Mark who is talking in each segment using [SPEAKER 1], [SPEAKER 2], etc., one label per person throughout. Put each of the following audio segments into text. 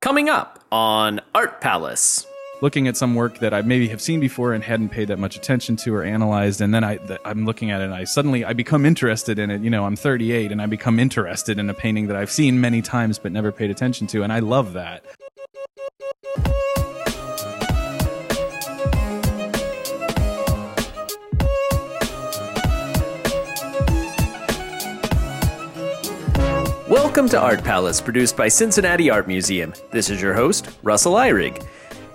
[SPEAKER 1] Coming up on Art Palace.
[SPEAKER 2] looking at some work that I maybe have seen before and hadn't paid that much attention to or analyzed, and then I I'm looking at it and I suddenly I become interested in it. You know, I'm 38 and I become interested in a painting that I've seen many times but never paid attention to, and I love that.
[SPEAKER 1] Welcome to Art Palace, produced by Cincinnati Art Museum. This is your host, Russell Ihrig.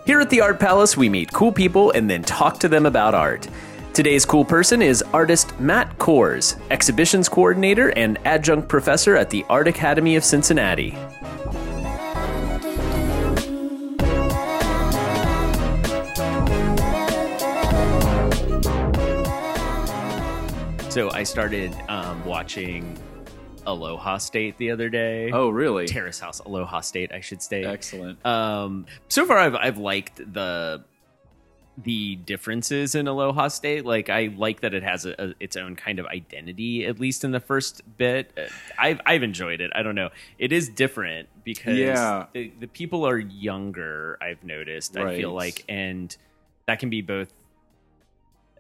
[SPEAKER 1] Here at the Art Palace, we meet cool people and then talk to them about art. Today's cool person is artist Matt Kors, exhibitions coordinator and adjunct professor at the Art Academy of Cincinnati. So I started um, watching Aloha State the other day.
[SPEAKER 3] Oh, really?
[SPEAKER 1] Terrace House Aloha State, I should say.
[SPEAKER 3] Excellent.
[SPEAKER 1] Um, so far, I've I've liked the the differences in Aloha State. Like, I like that it has a, a, its own kind of identity, at least in the first bit. I've I've enjoyed it. I don't know. It is different because
[SPEAKER 3] Yeah.
[SPEAKER 1] the, the people are younger. I've noticed. I feel like, and that can be both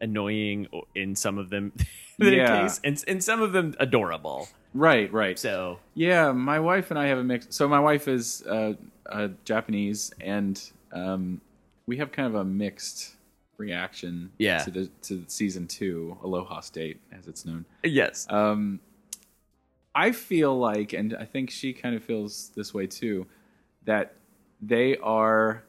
[SPEAKER 1] annoying in some of them.
[SPEAKER 3] Yeah.
[SPEAKER 1] case, and and some of them adorable.
[SPEAKER 3] Right, right.
[SPEAKER 1] So
[SPEAKER 3] Yeah, my wife and I have a mix. So my wife is uh, uh, Japanese, and um, we have kind of a mixed reaction
[SPEAKER 1] Yeah.
[SPEAKER 3] to the to season two, Aloha State, as it's known.
[SPEAKER 1] yes,
[SPEAKER 3] Um, I feel like, and I think she kind of feels this way too, that they are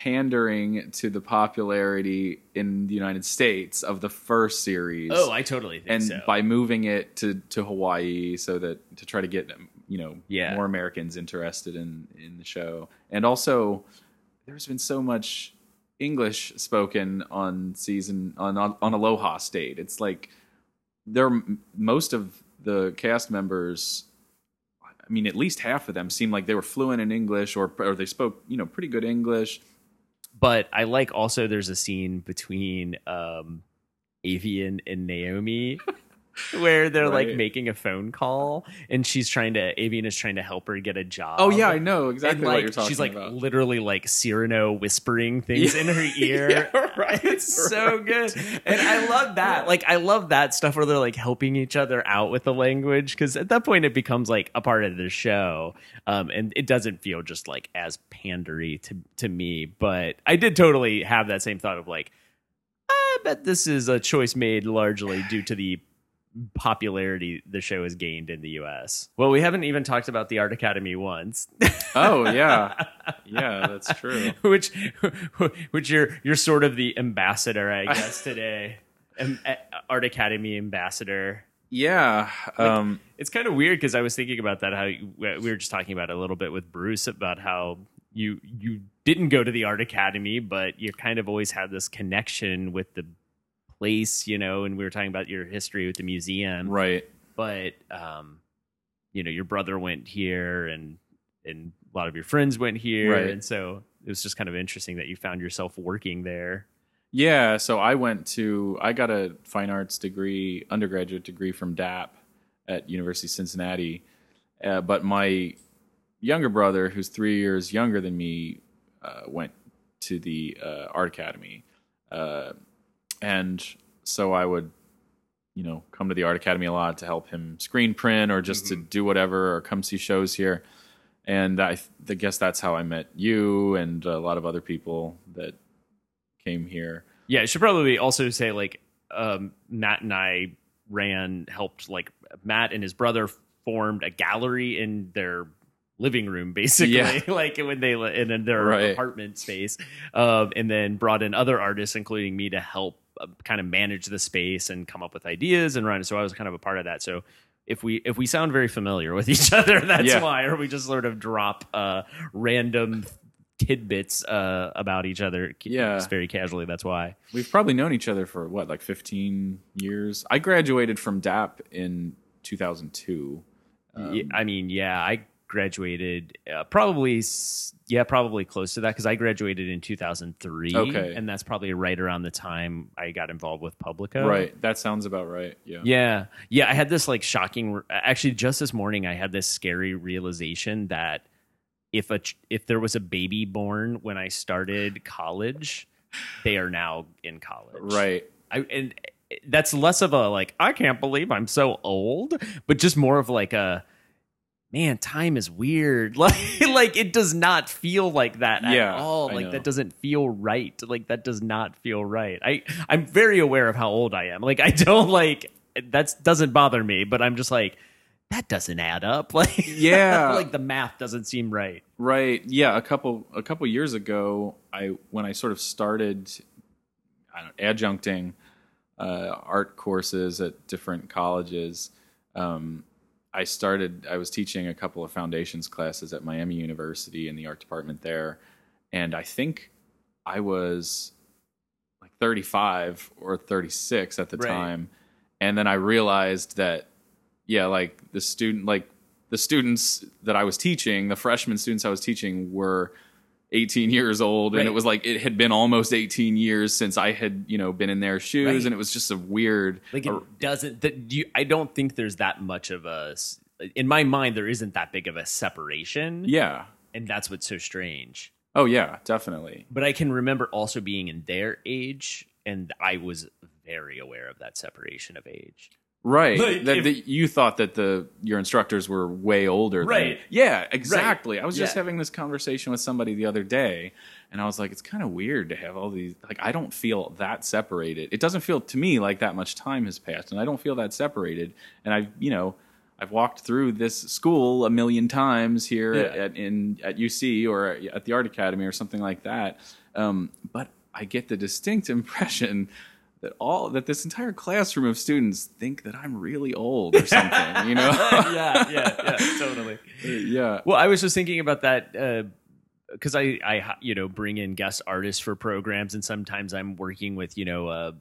[SPEAKER 3] pandering to the popularity in the United States of the first series.
[SPEAKER 1] oh, I totally think
[SPEAKER 3] and
[SPEAKER 1] so.
[SPEAKER 3] by moving it to, to Hawaii so that to try to get you know
[SPEAKER 1] Yeah.
[SPEAKER 3] more Americans interested in in the show, and also there's been so much English spoken on season on on, on Aloha State. It's like they're most of the cast members. I mean, at least half of them seem like they were fluent in English, or or they spoke you know pretty good English.
[SPEAKER 1] But I like also there's a scene between um Avian and Naomi where they're like making a phone call and she's trying to Avian is trying to help her get a job.
[SPEAKER 3] Oh yeah, I know exactly
[SPEAKER 1] and
[SPEAKER 3] what you're talking
[SPEAKER 1] she's like
[SPEAKER 3] about.
[SPEAKER 1] literally like Cyrano whispering things in her ear.
[SPEAKER 3] Yeah, right,
[SPEAKER 1] It's so good. And I love that. Like I love that stuff where they're like helping each other out with the language because at that point it becomes like a part of the show. Um and it doesn't feel just like as pandery to to me, but I did totally have that same thought of like I bet this is a choice made largely due to the popularity the show has gained in the US. Well, we haven't even talked about the Art Academy once.
[SPEAKER 3] Oh yeah, yeah, that's true.
[SPEAKER 1] which which you're you're sort of the ambassador, I guess today. Am- Art Academy ambassador.
[SPEAKER 3] Yeah, um,
[SPEAKER 1] It's kind of weird because I was thinking about that. How you, we were just talking about it a little bit with Bruce about how you you didn't go to the Art Academy, but you kind of always had this connection with the place, you know. And we were talking about your history with the museum,
[SPEAKER 3] right.
[SPEAKER 1] but um, you know, your brother went here, and and a lot of your friends went here,
[SPEAKER 3] Right.
[SPEAKER 1] and so it was just kind of interesting that you found yourself working there.
[SPEAKER 3] Yeah, so I went to I got a fine arts degree, undergraduate degree from DAP at University of Cincinnati, uh, but my younger brother, who's three years younger than me, uh, went to the uh, art academy, uh, and so I would, you know, come to the art academy a lot to help him screen print or just to do whatever or come see shows here. And I, I guess that's how I met you and a lot of other people that came here.
[SPEAKER 1] Yeah, I should probably also say like um, Matt and I ran helped like Matt and his brother formed a gallery in their living room basically
[SPEAKER 3] Yeah.
[SPEAKER 1] like when they in their
[SPEAKER 3] Right.
[SPEAKER 1] apartment space um, and then brought in other artists including me to help kind of manage the space and come up with ideas and run so I was kind of a part of that so if we if we sound very familiar with each other that's
[SPEAKER 3] Yeah.
[SPEAKER 1] why or we just sort of drop uh random tidbits uh about each other
[SPEAKER 3] Yeah.
[SPEAKER 1] just very casually that's why
[SPEAKER 3] We've probably known each other for what, like 15 years? I graduated from DAP in 2002.
[SPEAKER 1] Yeah, I mean, yeah, I graduated uh, probably, yeah, probably close to that because I graduated in 2003.
[SPEAKER 3] Okay.
[SPEAKER 1] And that's probably right around the time I got involved with Publico.
[SPEAKER 3] Right. That sounds about right. Yeah.
[SPEAKER 1] Yeah. Yeah. I had this like shocking, actually, just this morning, I had this scary realization that if a ch- if there was a baby born when I started college, they are now in college.
[SPEAKER 3] Right.
[SPEAKER 1] I and that's less of a like I can't believe I'm so old, but just more of like a man, time is weird. Like like it does not feel like that
[SPEAKER 3] Yeah,
[SPEAKER 1] at all. Like that doesn't feel right. Like that does not feel right. I I'm very aware of how old I am. Like I don't like that doesn't bother me, but I'm just like that doesn't add up. Like
[SPEAKER 3] Yeah.
[SPEAKER 1] like the math doesn't seem right.
[SPEAKER 3] Right. Yeah. A couple a couple years ago, I when I sort of started I don't adjuncting uh, art courses at different colleges. Um, I started. I was teaching a couple of foundations classes at Miami University in the art department there, and I think I was like 35 or 36 at the
[SPEAKER 1] Right.
[SPEAKER 3] time, and then I realized that yeah, like the student, like the students that I was teaching, the freshman students I was teaching were 18 years old, and it was like it had been almost 18 years since I had, you know, been in their shoes,
[SPEAKER 1] Right.
[SPEAKER 3] and it was just a weird.
[SPEAKER 1] Like it doesn't. That you, I don't think there's that much of a In my mind, there isn't that big of a separation.
[SPEAKER 3] yeah.
[SPEAKER 1] and that's what's so strange.
[SPEAKER 3] Oh yeah, definitely.
[SPEAKER 1] But I can remember also being in their age, and I was very aware of that separation of age.
[SPEAKER 3] Right.
[SPEAKER 1] Like,
[SPEAKER 3] that,
[SPEAKER 1] if-
[SPEAKER 3] that you thought that the your instructors were way older. than-
[SPEAKER 1] Right.
[SPEAKER 3] yeah, exactly. I was just
[SPEAKER 1] Yeah.
[SPEAKER 3] having this conversation with somebody the other day and I was like it's kind of weird to have all these like I don't feel that separated. It doesn't feel to me like that much time has passed and I don't feel that separated and I've, you know, I've walked through this school a million times here at,
[SPEAKER 1] Yeah.
[SPEAKER 3] at in at UC or at the Art Academy or something like that. Um, but I get the distinct impression that all that this entire classroom of students think that I'm really old or something, you know?
[SPEAKER 1] yeah, yeah, yeah, totally.
[SPEAKER 3] yeah.
[SPEAKER 1] Well, I was just thinking about that because I, I, you know, bring in guest artists for programs, and sometimes I'm working with, you know, a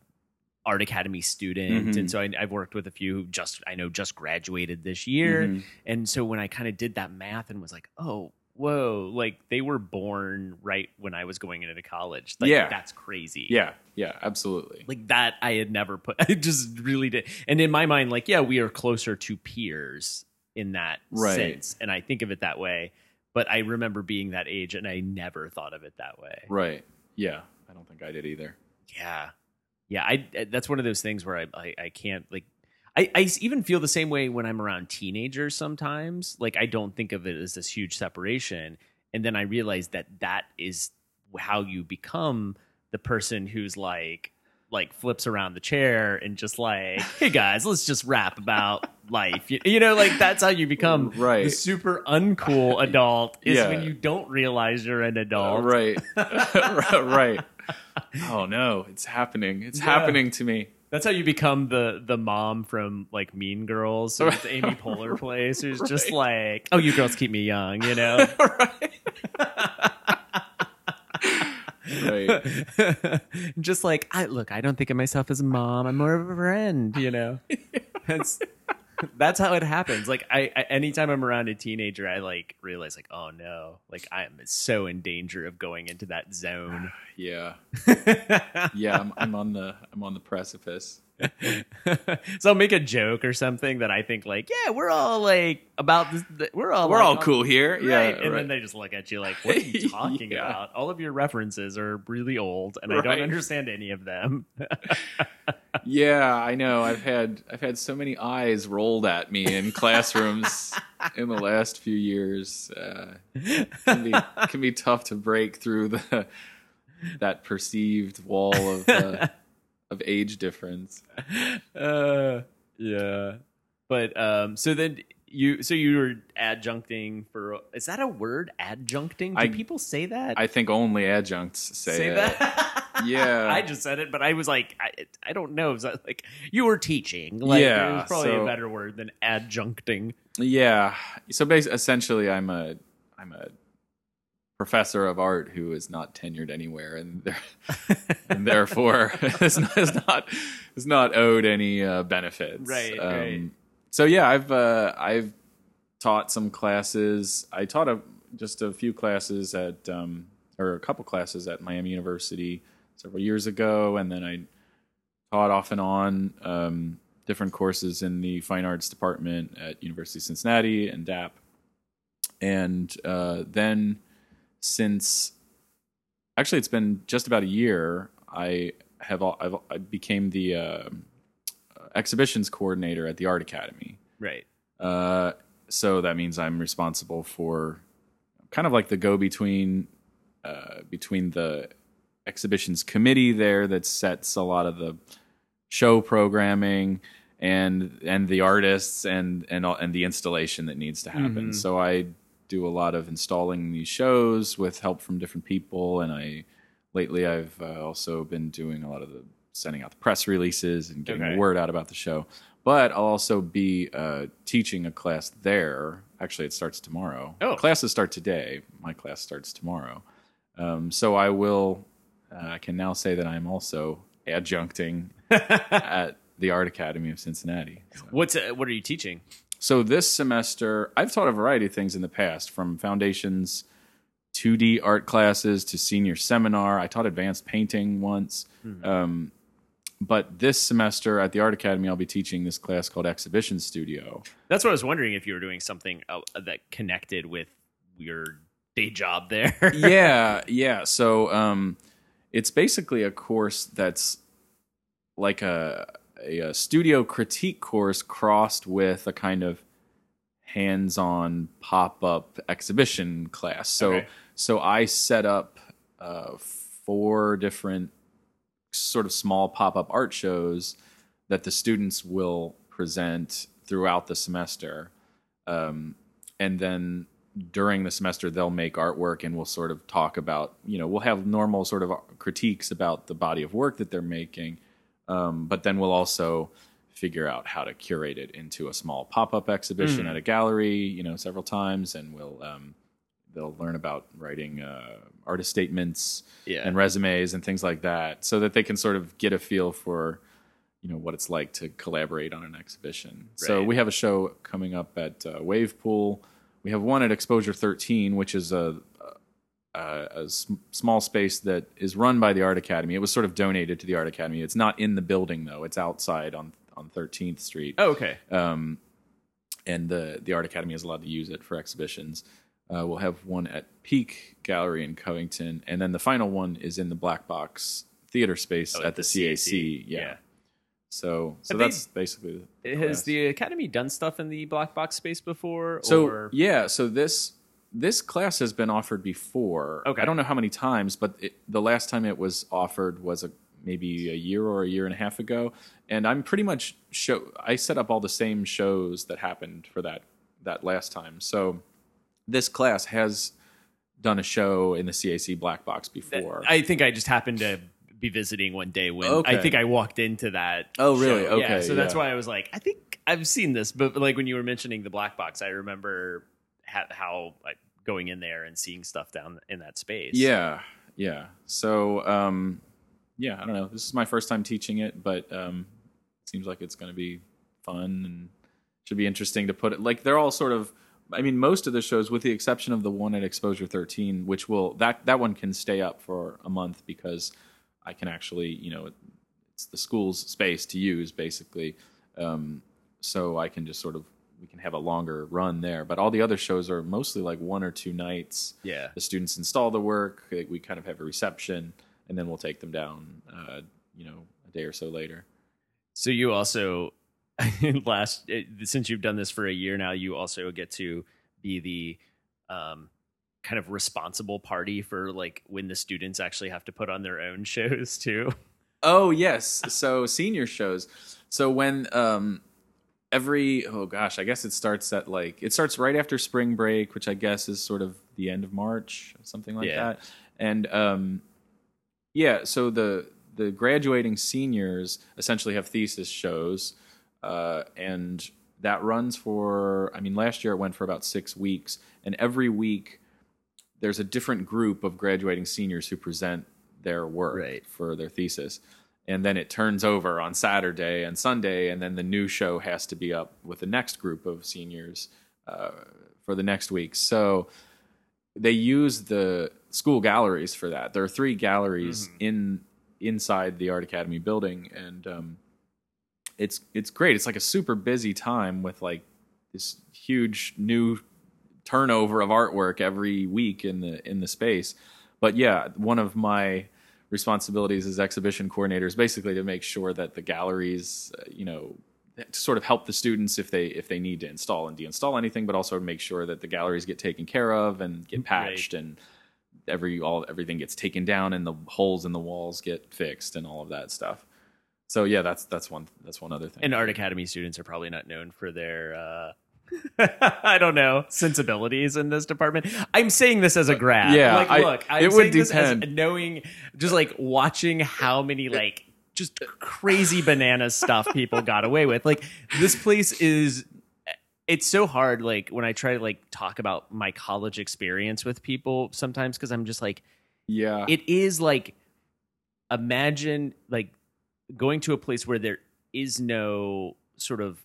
[SPEAKER 1] art academy student,
[SPEAKER 3] Mhm.
[SPEAKER 1] and so I, I've worked with a few who just I know just graduated this year,
[SPEAKER 3] Mhm.
[SPEAKER 1] and so when I kind of did that math and was like, oh. Whoa! Like they were born right when I was going into college. Like,
[SPEAKER 3] Yeah.
[SPEAKER 1] that's crazy.
[SPEAKER 3] Yeah, yeah, absolutely.
[SPEAKER 1] like that I had never put. I just really did. And in my mind, like, yeah, we are closer to peers in that
[SPEAKER 3] Right.
[SPEAKER 1] sense, and I think of it that way. But I remember being that age, and I never thought of it that way.
[SPEAKER 3] Right. Yeah. I don't think I did either.
[SPEAKER 1] Yeah, yeah. I that's one of those things where I I, I can't like. I, I even feel the same way when I'm around teenagers sometimes. Like I don't think of it as this huge separation, and then I realize that that is how you become the person who's like like flips around the chair and just like, hey guys, let's just rap about life. You, you know, like that's how you become
[SPEAKER 3] Right.
[SPEAKER 1] the super uncool adult. Is
[SPEAKER 3] Yeah.
[SPEAKER 1] when you don't realize you're an adult.
[SPEAKER 3] right. right. Oh no, it's happening. It's
[SPEAKER 1] Yeah.
[SPEAKER 3] happening to me.
[SPEAKER 1] That's how you become the the mom from like Mean Girls. So it's Amy Poehler plays, who's just like, "Oh, you girls keep me young," you know.
[SPEAKER 3] Right.
[SPEAKER 1] just like, I look, I don't think of myself as a mom. I'm more of a friend, you know. That's that's how it happens. Like, I, I anytime I'm around a teenager, I like realize like, oh no, like I am so in danger of going into that zone.
[SPEAKER 3] Yeah. Yeah, I'm, I'm on the I'm on the precipice.
[SPEAKER 1] so I'll make a joke or something that I think like, yeah, we're all like about this. th- We're all
[SPEAKER 3] We're
[SPEAKER 1] like,
[SPEAKER 3] all cool here.
[SPEAKER 1] right?
[SPEAKER 3] Yeah.
[SPEAKER 1] and
[SPEAKER 3] right.
[SPEAKER 1] then they just look at you like, what are you talking
[SPEAKER 3] Yeah.
[SPEAKER 1] about? All of your references are really old, and I don't understand any of them.
[SPEAKER 3] Yeah, I know. I've had I've had so many eyes rolled at me in classrooms in the last few years. Uh, can be can be tough to break through the that perceived wall of uh, of age difference.
[SPEAKER 1] uh, yeah, but um, so then you, so you were adjuncting for. Is that a word? Adjuncting? Do
[SPEAKER 3] I-
[SPEAKER 1] people say that?
[SPEAKER 3] I think only adjuncts say,
[SPEAKER 1] say
[SPEAKER 3] it.
[SPEAKER 1] that.
[SPEAKER 3] Yeah.
[SPEAKER 1] I just said it, but I was like, I, I don't know. Is that like you were teaching? Like,
[SPEAKER 3] Yeah,
[SPEAKER 1] there's probably a better word than adjuncting.
[SPEAKER 3] Yeah. So basically, essentially, I'm a I'm a professor of art who is not tenured anywhere, and, there, and therefore is not is not, is not owed any uh, benefits.
[SPEAKER 1] Right, right.
[SPEAKER 3] So yeah, I've uh, I've taught some classes. I taught a just a few classes at um, or a couple classes at Miami University several years ago, and then I taught off and on um, different courses in the fine arts department at University of Cincinnati and DAP. and uh, then since actually it's been just about a year, I have I've, I became the uh, exhibitions coordinator at the Art Academy.
[SPEAKER 1] Right.
[SPEAKER 3] Uh, so that means I'm responsible for kind of like the go between uh, between the exhibitions committee there that sets a lot of the show programming and and the artists and and all, and the installation that needs to happen. So I do a lot of installing these shows with help from different people, and I lately I've uh, also been doing a lot of the sending out the press releases and getting
[SPEAKER 1] Okay.
[SPEAKER 3] the word out about the show. But I'll also be uh, teaching a class there. Actually, it starts tomorrow.
[SPEAKER 1] Oh.
[SPEAKER 3] classes start today. My class starts tomorrow. Um, so I will. Uh, I can now say that I'm also adjuncting at the Art Academy of Cincinnati. So.
[SPEAKER 1] What's uh, what are you teaching?
[SPEAKER 3] So this semester, I've taught a variety of things in the past, from foundations, 2D art classes to senior seminar. I taught advanced painting once. Um, but this semester at the Art Academy, I'll be teaching this class called Exhibition Studio.
[SPEAKER 1] That's what I was wondering if you were doing something uh, that connected with your day job there.
[SPEAKER 3] yeah, yeah. So um, it's basically a course that's like a, a, a studio critique course crossed with a kind of hands-on pop-up exhibition class. So
[SPEAKER 1] Okay.
[SPEAKER 3] so I set up uh, four different sort of small pop-up art shows that the students will present throughout the semester. Um, and then during the semester they'll make artwork and we'll sort of talk about you know we'll have normal sort of critiques about the body of work that they're making um, but then we'll also figure out how to curate it into a small pop-up exhibition
[SPEAKER 1] Mm.
[SPEAKER 3] at a gallery you know several times and we'll um, they'll learn about writing uh, artist statements
[SPEAKER 1] Yeah.
[SPEAKER 3] and resumes and things like that so that they can sort of get a feel for you know what it's like to collaborate on an exhibition so we have a show coming up at uh, wave pool we have one at exposure 13 which is a a, a small space that is run by the art academy it was sort of donated to the art academy it's not in the building though it's outside on on 13th street
[SPEAKER 1] oh, okay.
[SPEAKER 3] um, and the the art academy is allowed to use it for exhibitions. Uh, we'll have one at Peak Gallery in Covington, and then the final one is in the Black Box Theater space
[SPEAKER 1] Oh,
[SPEAKER 3] at the CAC. Yeah.
[SPEAKER 1] Yeah.
[SPEAKER 3] So so
[SPEAKER 1] Have they-
[SPEAKER 3] that's basically the
[SPEAKER 1] Has the academy done stuff in the black box space before?
[SPEAKER 3] so
[SPEAKER 1] or?
[SPEAKER 3] yeah. So this this class has been offered before.
[SPEAKER 1] Okay.
[SPEAKER 3] I don't know how many times, but it, the last time it was offered was a maybe a year or a year and a half ago, and I'm pretty much show. I set up all the same shows that happened for that that last time. So this class has done a show in the CAC Black Box before.
[SPEAKER 1] I think I just happened to be visiting one day when
[SPEAKER 3] Okay.
[SPEAKER 1] I think I walked into that.
[SPEAKER 3] Oh, really?
[SPEAKER 1] show. Yeah,
[SPEAKER 3] Okay,
[SPEAKER 1] so that's
[SPEAKER 3] yeah.
[SPEAKER 1] why I was like, I think I've seen this, but like when you were mentioning the black box, I remember ha- how like going in there and seeing stuff down in that space.
[SPEAKER 3] Yeah, yeah. So, um, yeah, I don't know. This is my first time teaching it, but um, it seems like it's going to be fun and should be interesting to put it. Like they're all sort of. I mean, most of the shows, with the exception of the one at Exposure 13, which will that that one can stay up for a month because I can actually, you know, it's the school's space to use basically. Um, so I can just sort of we can have a longer run there. But all the other shows are mostly like one or two nights
[SPEAKER 1] yeah.
[SPEAKER 3] the students install the work. We kind of have a reception, and then we'll take them down. Uh, you know, a day or so later.
[SPEAKER 1] So you also last eh, since you've done this for a year now, you also get to be the um, kind of responsible party for like when the students actually have to put on their own shows too.
[SPEAKER 3] Oh yes, so senior shows. So when um, every oh gosh, I guess it starts at like it starts right after spring break, which I guess is sort of the end of March, something like
[SPEAKER 1] Yeah.
[SPEAKER 3] that. And um, yeah, so the the graduating seniors essentially have thesis shows, uh, and that runs for. I mean, last year it went for about six weeks, and every week there's a different group of graduating seniors who present their work
[SPEAKER 1] Right.
[SPEAKER 3] for their thesis. And then it turns over on Saturday and Sunday, and then the new show has to be up with the next group of seniors uh, for the next week. So they use the school galleries for that. There are three galleries in inside the Art Academy building, and um, it's it's great. It's like a super busy time with like this huge new turnover of artwork every week in the in the space. But yeah, one of my responsibilities as exhibition coordinators, basically to make sure that the galleries, uh, you know, to sort of help the students if they if they need to install and deinstall anything, but also make sure that the galleries get taken care of and get patched
[SPEAKER 1] Right.
[SPEAKER 3] and every all everything gets taken down and the holes in the walls get fixed and all of that stuff. So yeah, that's that's one that's one other thing.
[SPEAKER 1] And Art Academy students are probably not known for their uh I don't know sensibilities in this department. I'm saying this as a uh, grad.
[SPEAKER 3] yeah,
[SPEAKER 1] like
[SPEAKER 3] I-
[SPEAKER 1] look, I'm
[SPEAKER 3] it would
[SPEAKER 1] saying this as
[SPEAKER 3] depend.
[SPEAKER 1] knowing, just like watching how many like just crazy banana stuff people got away with. Like this place is. It's so hard. Like when I try to like talk about my college experience with people sometimes because I'm just like,
[SPEAKER 3] yeah,
[SPEAKER 1] it is like imagine like going to a place where there is no sort of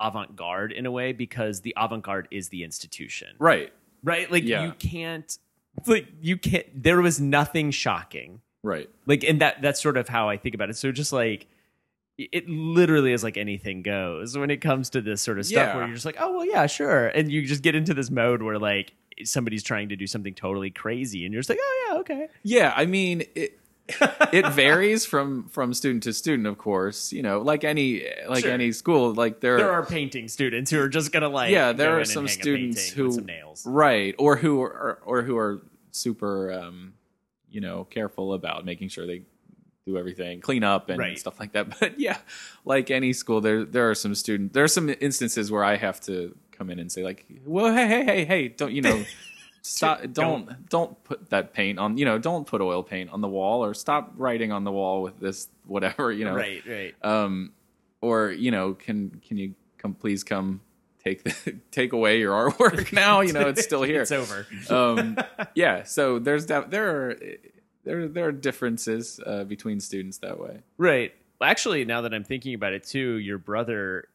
[SPEAKER 1] avant-garde in a way because the avant-garde is the institution
[SPEAKER 3] right,
[SPEAKER 1] right like
[SPEAKER 3] Yeah.
[SPEAKER 1] you can't like you can't there was nothing shocking
[SPEAKER 3] right.
[SPEAKER 1] like and that that's sort of how i think about it so just like it literally is like anything goes when it comes to this sort of stuff
[SPEAKER 3] Yeah.
[SPEAKER 1] where you're just like oh well yeah sure and you just get into this mode where like somebody's trying to do something totally crazy and you're just like oh yeah okay
[SPEAKER 3] Yeah, I mean it. It varies from from student to student, of course. You know, like any like
[SPEAKER 1] Sure.
[SPEAKER 3] any school, like there,
[SPEAKER 1] there are painting students who are just gonna like
[SPEAKER 3] yeah, there are some students who
[SPEAKER 1] some nails
[SPEAKER 3] right, or who are or who are super, um, you know, careful about making sure they do everything, clean up and
[SPEAKER 1] Right.
[SPEAKER 3] stuff like that. But yeah, like any school, there there are some student, there are some instances where I have to come in and say like, well, hey, hey, hey, hey, don't you know. Stop! Don't don't put that paint on. You know, don't put oil paint on the wall, or stop writing on the wall with this whatever. You know,
[SPEAKER 1] right right
[SPEAKER 3] um, or you know, can can you come please come take the take away your artwork now? You know, it's still here.
[SPEAKER 1] it's over
[SPEAKER 3] um, yeah. So there's there are there there are differences uh, between students that way.
[SPEAKER 1] right Well, actually now that i'm thinking about it too your brother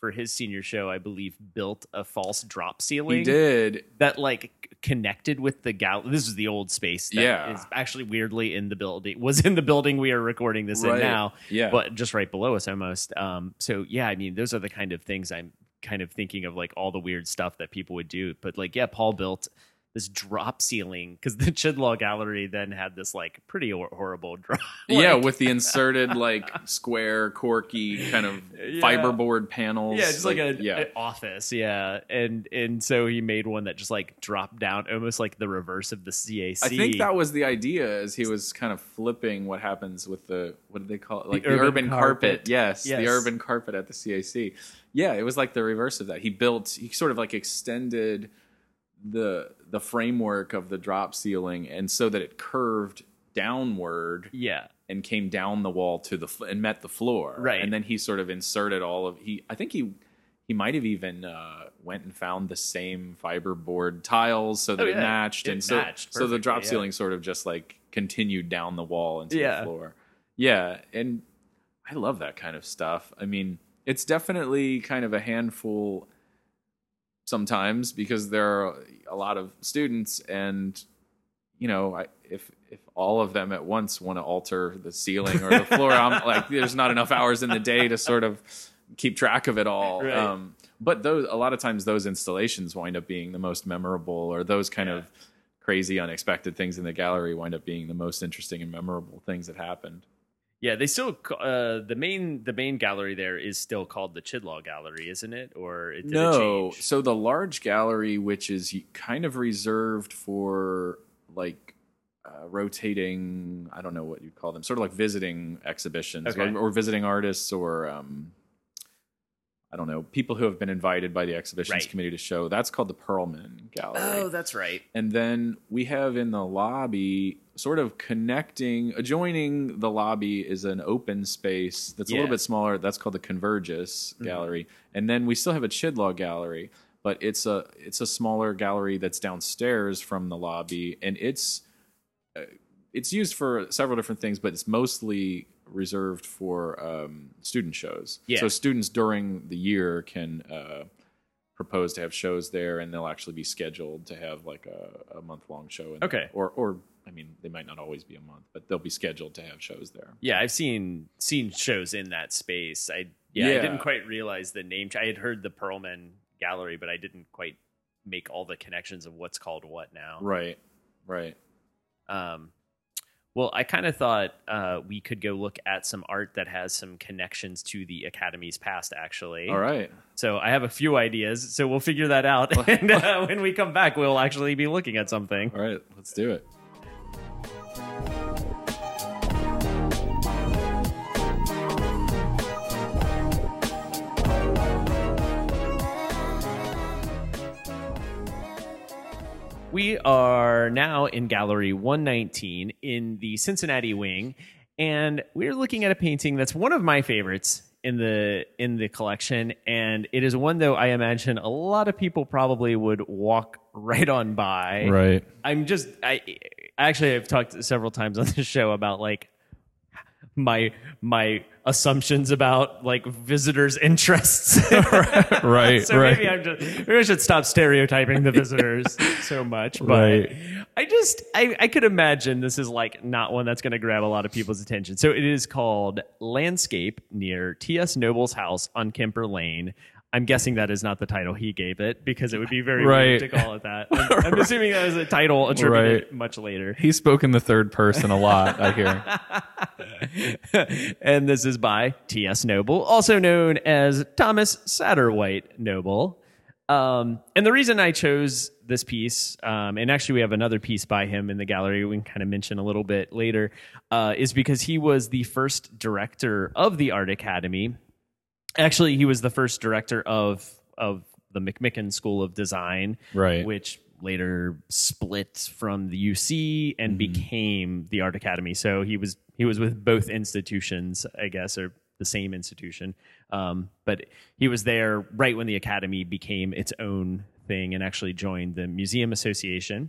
[SPEAKER 1] for his senior show i believe built a false drop ceiling
[SPEAKER 3] He did.
[SPEAKER 1] that like connected with the gal this is the old space that
[SPEAKER 3] Yeah.
[SPEAKER 1] is actually weirdly in the building was in the building we are recording this
[SPEAKER 3] Right.
[SPEAKER 1] in now
[SPEAKER 3] Yeah.
[SPEAKER 1] but just right below us almost um so yeah i mean those are the kind of things i'm kind of thinking of like all the weird stuff that people would do but like yeah paul built this drop ceiling because the chidlaw gallery then had this like pretty hor- horrible drop
[SPEAKER 3] yeah, with the inserted like square, corky kind of
[SPEAKER 1] Yeah.
[SPEAKER 3] fiberboard panels.
[SPEAKER 1] yeah just like, a
[SPEAKER 3] yeah.
[SPEAKER 1] an office yeah and and so he made one that just like dropped down almost like the reverse of the cac
[SPEAKER 3] I think that was the idea as he was kind of flipping what happens with the what do they call it? Like the, urban,
[SPEAKER 1] urban
[SPEAKER 3] carpet.
[SPEAKER 1] carpet.
[SPEAKER 3] Yes,
[SPEAKER 1] Yes.
[SPEAKER 3] the urban carpet at the CAC. Yeah, it was like the reverse of that. He built he sort of like extended the the framework of the drop ceiling and so that it curved downward
[SPEAKER 1] yeah
[SPEAKER 3] and came down the wall to the and met the floor.
[SPEAKER 1] Right.
[SPEAKER 3] And then he sort of inserted all of he I think he he might have even uh, went and found the same fiberboard tiles so that
[SPEAKER 1] Oh,
[SPEAKER 3] it matched
[SPEAKER 1] It
[SPEAKER 3] and so
[SPEAKER 1] matched
[SPEAKER 3] so the drop
[SPEAKER 1] yeah.
[SPEAKER 3] ceiling sort of just like continued down the wall into
[SPEAKER 1] Yeah.
[SPEAKER 3] the floor. Yeah, and I love that kind of stuff. I mean, it's definitely kind of a handful sometimes because there are a lot of students and you know, I, if if all of them at once want to alter the ceiling or the floor, I'm like, there's not enough hours in the day to sort of keep track of it all.
[SPEAKER 1] Right.
[SPEAKER 3] Um, but those a lot of times those installations wind up being the most memorable, or those kind of crazy, unexpected things in the gallery wind up being the most interesting and memorable things that happened.
[SPEAKER 1] Yeah, they still uh, the main the main gallery there is still called the Chidlaw Gallery, isn't it? Or it, did it
[SPEAKER 3] no,
[SPEAKER 1] change?
[SPEAKER 3] so the large gallery, which is kind of reserved for like uh, rotating, I don't know what you'd call them, sort of like visiting exhibitions
[SPEAKER 1] Okay.
[SPEAKER 3] or, or visiting artists or um, I don't know, people who have been invited by the exhibitions
[SPEAKER 1] Right.
[SPEAKER 3] committee to show. That's called the Perlman Gallery.
[SPEAKER 1] Oh, that's right.
[SPEAKER 3] And then we have in the lobby, sort of connecting, adjoining the lobby is an open space that's a little bit smaller. That's called the Convergys Gallery. And then we still have a Chidlaw Gallery, but it's a it's a smaller gallery that's downstairs from the lobby, and it's uh, it's used for several different things, but it's mostly reserved for um, student shows.
[SPEAKER 1] Yeah.
[SPEAKER 3] So students during the year can. Uh, propose to have shows there and they'll actually be scheduled to have like a, a month long show in
[SPEAKER 1] Okay.
[SPEAKER 3] there. or or i mean they might not always be a month but they'll be scheduled to have shows there
[SPEAKER 1] Yeah, I've seen seen shows in that space. I yeah, I didn't quite realize the name. I had heard the Perlman Gallery, but I didn't quite make all the connections of what's called what now.
[SPEAKER 4] Right. Right.
[SPEAKER 1] Um, well, I kind of thought uh, we could go look at some art that has some connections to the Academy's past, actually.
[SPEAKER 4] All right.
[SPEAKER 1] So I have a few ideas. So we'll figure that out. and uh, when we come back, we'll actually be looking at something.
[SPEAKER 4] All right. Let's do it.
[SPEAKER 1] We are now in Gallery 119 in the Cincinnati wing, and we're looking at a painting that's one of my favorites in the in the collection, and it is one though I imagine a lot of people probably would walk right on by.
[SPEAKER 3] Right.
[SPEAKER 1] I'm just I actually I've talked several times on this show about like my my assumptions about like visitors' interests.
[SPEAKER 3] Right.
[SPEAKER 1] so
[SPEAKER 3] right.
[SPEAKER 1] maybe I'm just maybe I should stop stereotyping the visitors so much. But
[SPEAKER 3] Right.
[SPEAKER 1] I just I, I could imagine this is like not one that's gonna grab a lot of people's attention. So it is called Landscape near T.S. Noble's house on Kemper Lane. I'm guessing that is not the title he gave it because it would be very weird to call it that. I'm, I'm assuming that was a title attributed
[SPEAKER 3] Right.
[SPEAKER 1] much later.
[SPEAKER 3] he spoke in the third person a lot, I hear.
[SPEAKER 1] and this is by T.S. Noble, also known as Thomas Satterwhite Noble. Um, and the reason I chose this piece, um, and actually we have another piece by him in the gallery we can kind of mention a little bit later, uh, is because he was the first director of the Art Academy. Actually, he was the first director of of the McMicken School of Design,
[SPEAKER 3] Right.
[SPEAKER 1] which later split from the UC and
[SPEAKER 3] Mm-hmm.
[SPEAKER 1] became the Art Academy. So he was he was with both institutions, I guess, or the same institution. Um, but he was there right when the Academy became its own thing and actually joined the Museum Association.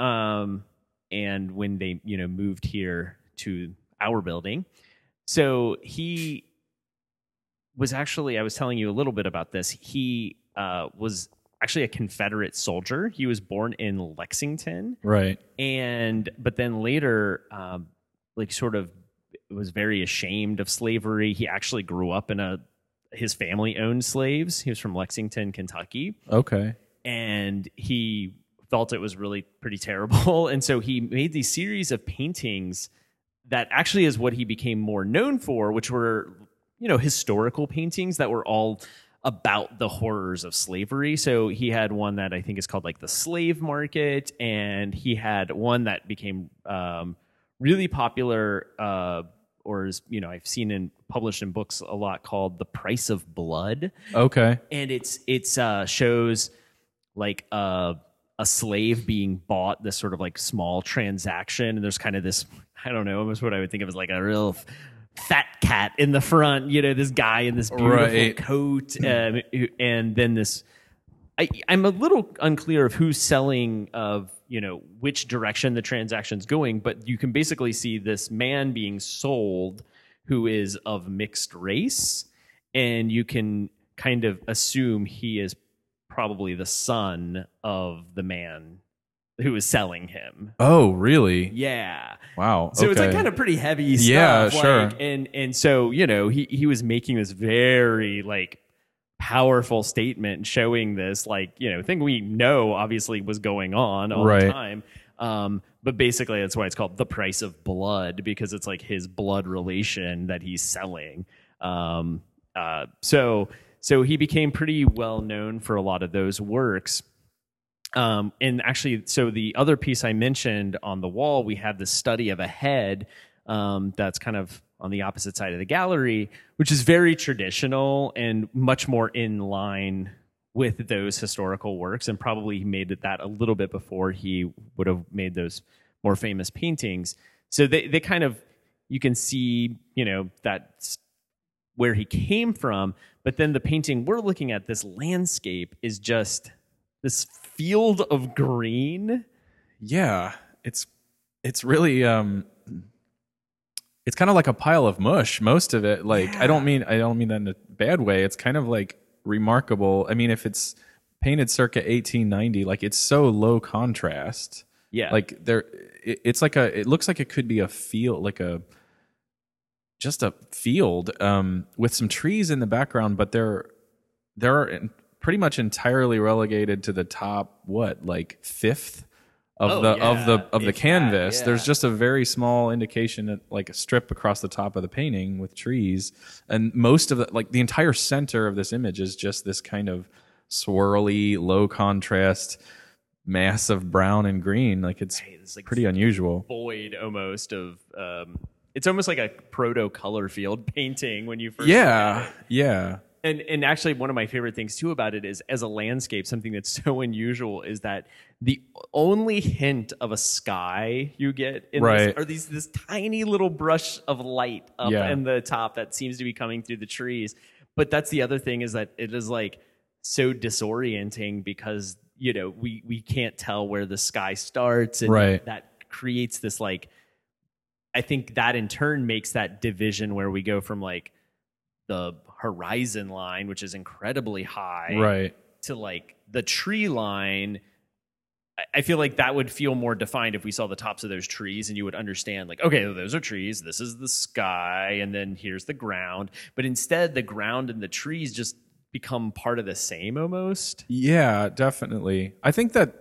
[SPEAKER 1] Um, and when they you know moved here to our building, so he was actually I was telling you a little bit about this. He uh, was actually a Confederate soldier. He was born in Lexington,
[SPEAKER 3] Right.
[SPEAKER 1] and but then later, um, like sort of was very ashamed of slavery. He actually grew up in a his family owned slaves. He was from Lexington, Kentucky
[SPEAKER 3] Okay.
[SPEAKER 1] and he felt it was really pretty terrible and so he made these series of paintings that actually is what he became more known for which were you know historical paintings that were all about the horrors of slavery. So he had one that i think is called like the slave market and he had one that became um, really popular uh, or is you know i've seen in published in books a lot called the price of blood.
[SPEAKER 3] Okay.
[SPEAKER 1] and it's it's uh shows like uh a slave being bought this sort of like small transaction. And there's kind of this i don't know almost what i would think of as like a real fat cat in the front you know this guy in this beautiful
[SPEAKER 3] Right.
[SPEAKER 1] coat um, and then this I, I'm a little unclear of who's selling of you know which direction the transaction's going, but you can basically see this man being sold who is of mixed race, and you can kind of assume he is probably the son of the man who is selling him.
[SPEAKER 3] Oh, really?
[SPEAKER 1] Yeah.
[SPEAKER 3] Wow.
[SPEAKER 1] So it's like kind of pretty heavy stuff.
[SPEAKER 3] Yeah,
[SPEAKER 1] like,
[SPEAKER 3] sure.
[SPEAKER 1] And and so you know he he was making this very like powerful statement showing this like you know thing we know obviously was going on all
[SPEAKER 3] Right.
[SPEAKER 1] the time. Um, but basically that's why it's called the price of blood because it's like his blood relation that he's selling. Um, uh, so so he became pretty well known for a lot of those works. Um, and actually, so the other piece I mentioned on the wall, we have the study of a head um, that's kind of on the opposite side of the gallery, which is very traditional and much more in line with those historical works. And probably he made that a little bit before he would have made those more famous paintings. So they, they kind of, you can see, you know, that's where he came from. But then the painting we're looking at, this landscape, is just this field of green.
[SPEAKER 3] Yeah, it's it's really um it's kind of like a pile of mush most of it. Like I don't mean I don't mean that in a bad way. It's kind of like remarkable. I mean if it's painted circa 1890 like it's so low contrast.
[SPEAKER 1] Yeah.
[SPEAKER 3] like there it, it's like a it looks like it could be a field like a just a field um with some trees in the background but there there are pretty much entirely relegated to the top what like fifth of
[SPEAKER 1] Oh,
[SPEAKER 3] the of the of the
[SPEAKER 1] that,
[SPEAKER 3] canvas.
[SPEAKER 1] yeah.
[SPEAKER 3] There's just a very small indication that like a strip across the top of the painting with trees, and most of the like the entire center of this image is just this kind of swirly, low contrast mass of brown and green. Like it's
[SPEAKER 1] it's like
[SPEAKER 3] pretty unusual.
[SPEAKER 1] void almost of um it's almost like a proto color field painting when you first
[SPEAKER 3] Yeah, yeah,
[SPEAKER 1] and and actually one of my favorite things too about it is as a landscape something that's so unusual is that the only hint of a sky you get in
[SPEAKER 3] Right.
[SPEAKER 1] this are these this tiny little brush of light up
[SPEAKER 3] Yeah.
[SPEAKER 1] in the top that seems to be coming through the trees but that's the other thing is that it is like so disorienting because you know we we can't tell where the sky starts and
[SPEAKER 3] Right.
[SPEAKER 1] that creates this like I think that in turn makes that division where we go from like the horizon line, which is incredibly high,
[SPEAKER 3] right.
[SPEAKER 1] to like the tree line. I- feel like that would feel more defined if we saw the tops of those trees and you would understand, like, okay, those are trees, this is the sky, and then here's the ground. But instead, the ground and the trees just become part of the same almost.
[SPEAKER 3] Yeah, definitely. I think that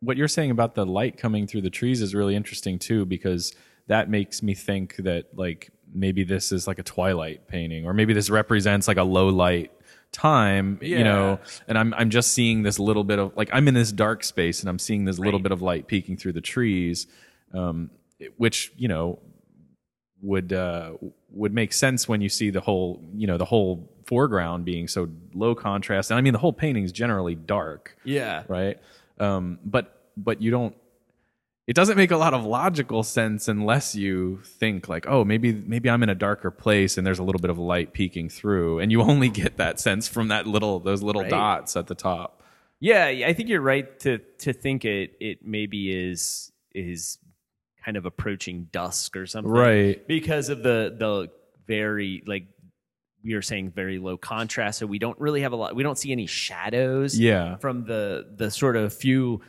[SPEAKER 3] what you're saying about the light coming through the trees is really interesting too, because that makes me think that like maybe this is like a twilight painting, or maybe this represents like a low light time, you know. And I'm I'm just seeing this little bit of like I'm in this dark space and I'm seeing this little bit of light peeking through the trees, um, which you know would uh, would make sense when you see the whole you know the whole foreground being so low contrast. And i mean the whole painting is generally dark.
[SPEAKER 1] Yeah.
[SPEAKER 3] right? Um, but but you don't it doesn't make a lot of logical sense unless you think like oh maybe maybe i'm in a darker place and there's a little bit of light peeking through and you only get that sense from that little those little
[SPEAKER 1] Right.
[SPEAKER 3] dots at the top
[SPEAKER 1] Yeah, I think you're right to to think it it maybe is is kind of approaching dusk or something.
[SPEAKER 3] Right.
[SPEAKER 1] Because of the the very like we are saying very low contrast so we don't really have a lot we don't see any shadows
[SPEAKER 3] yeah
[SPEAKER 1] from the the sort of few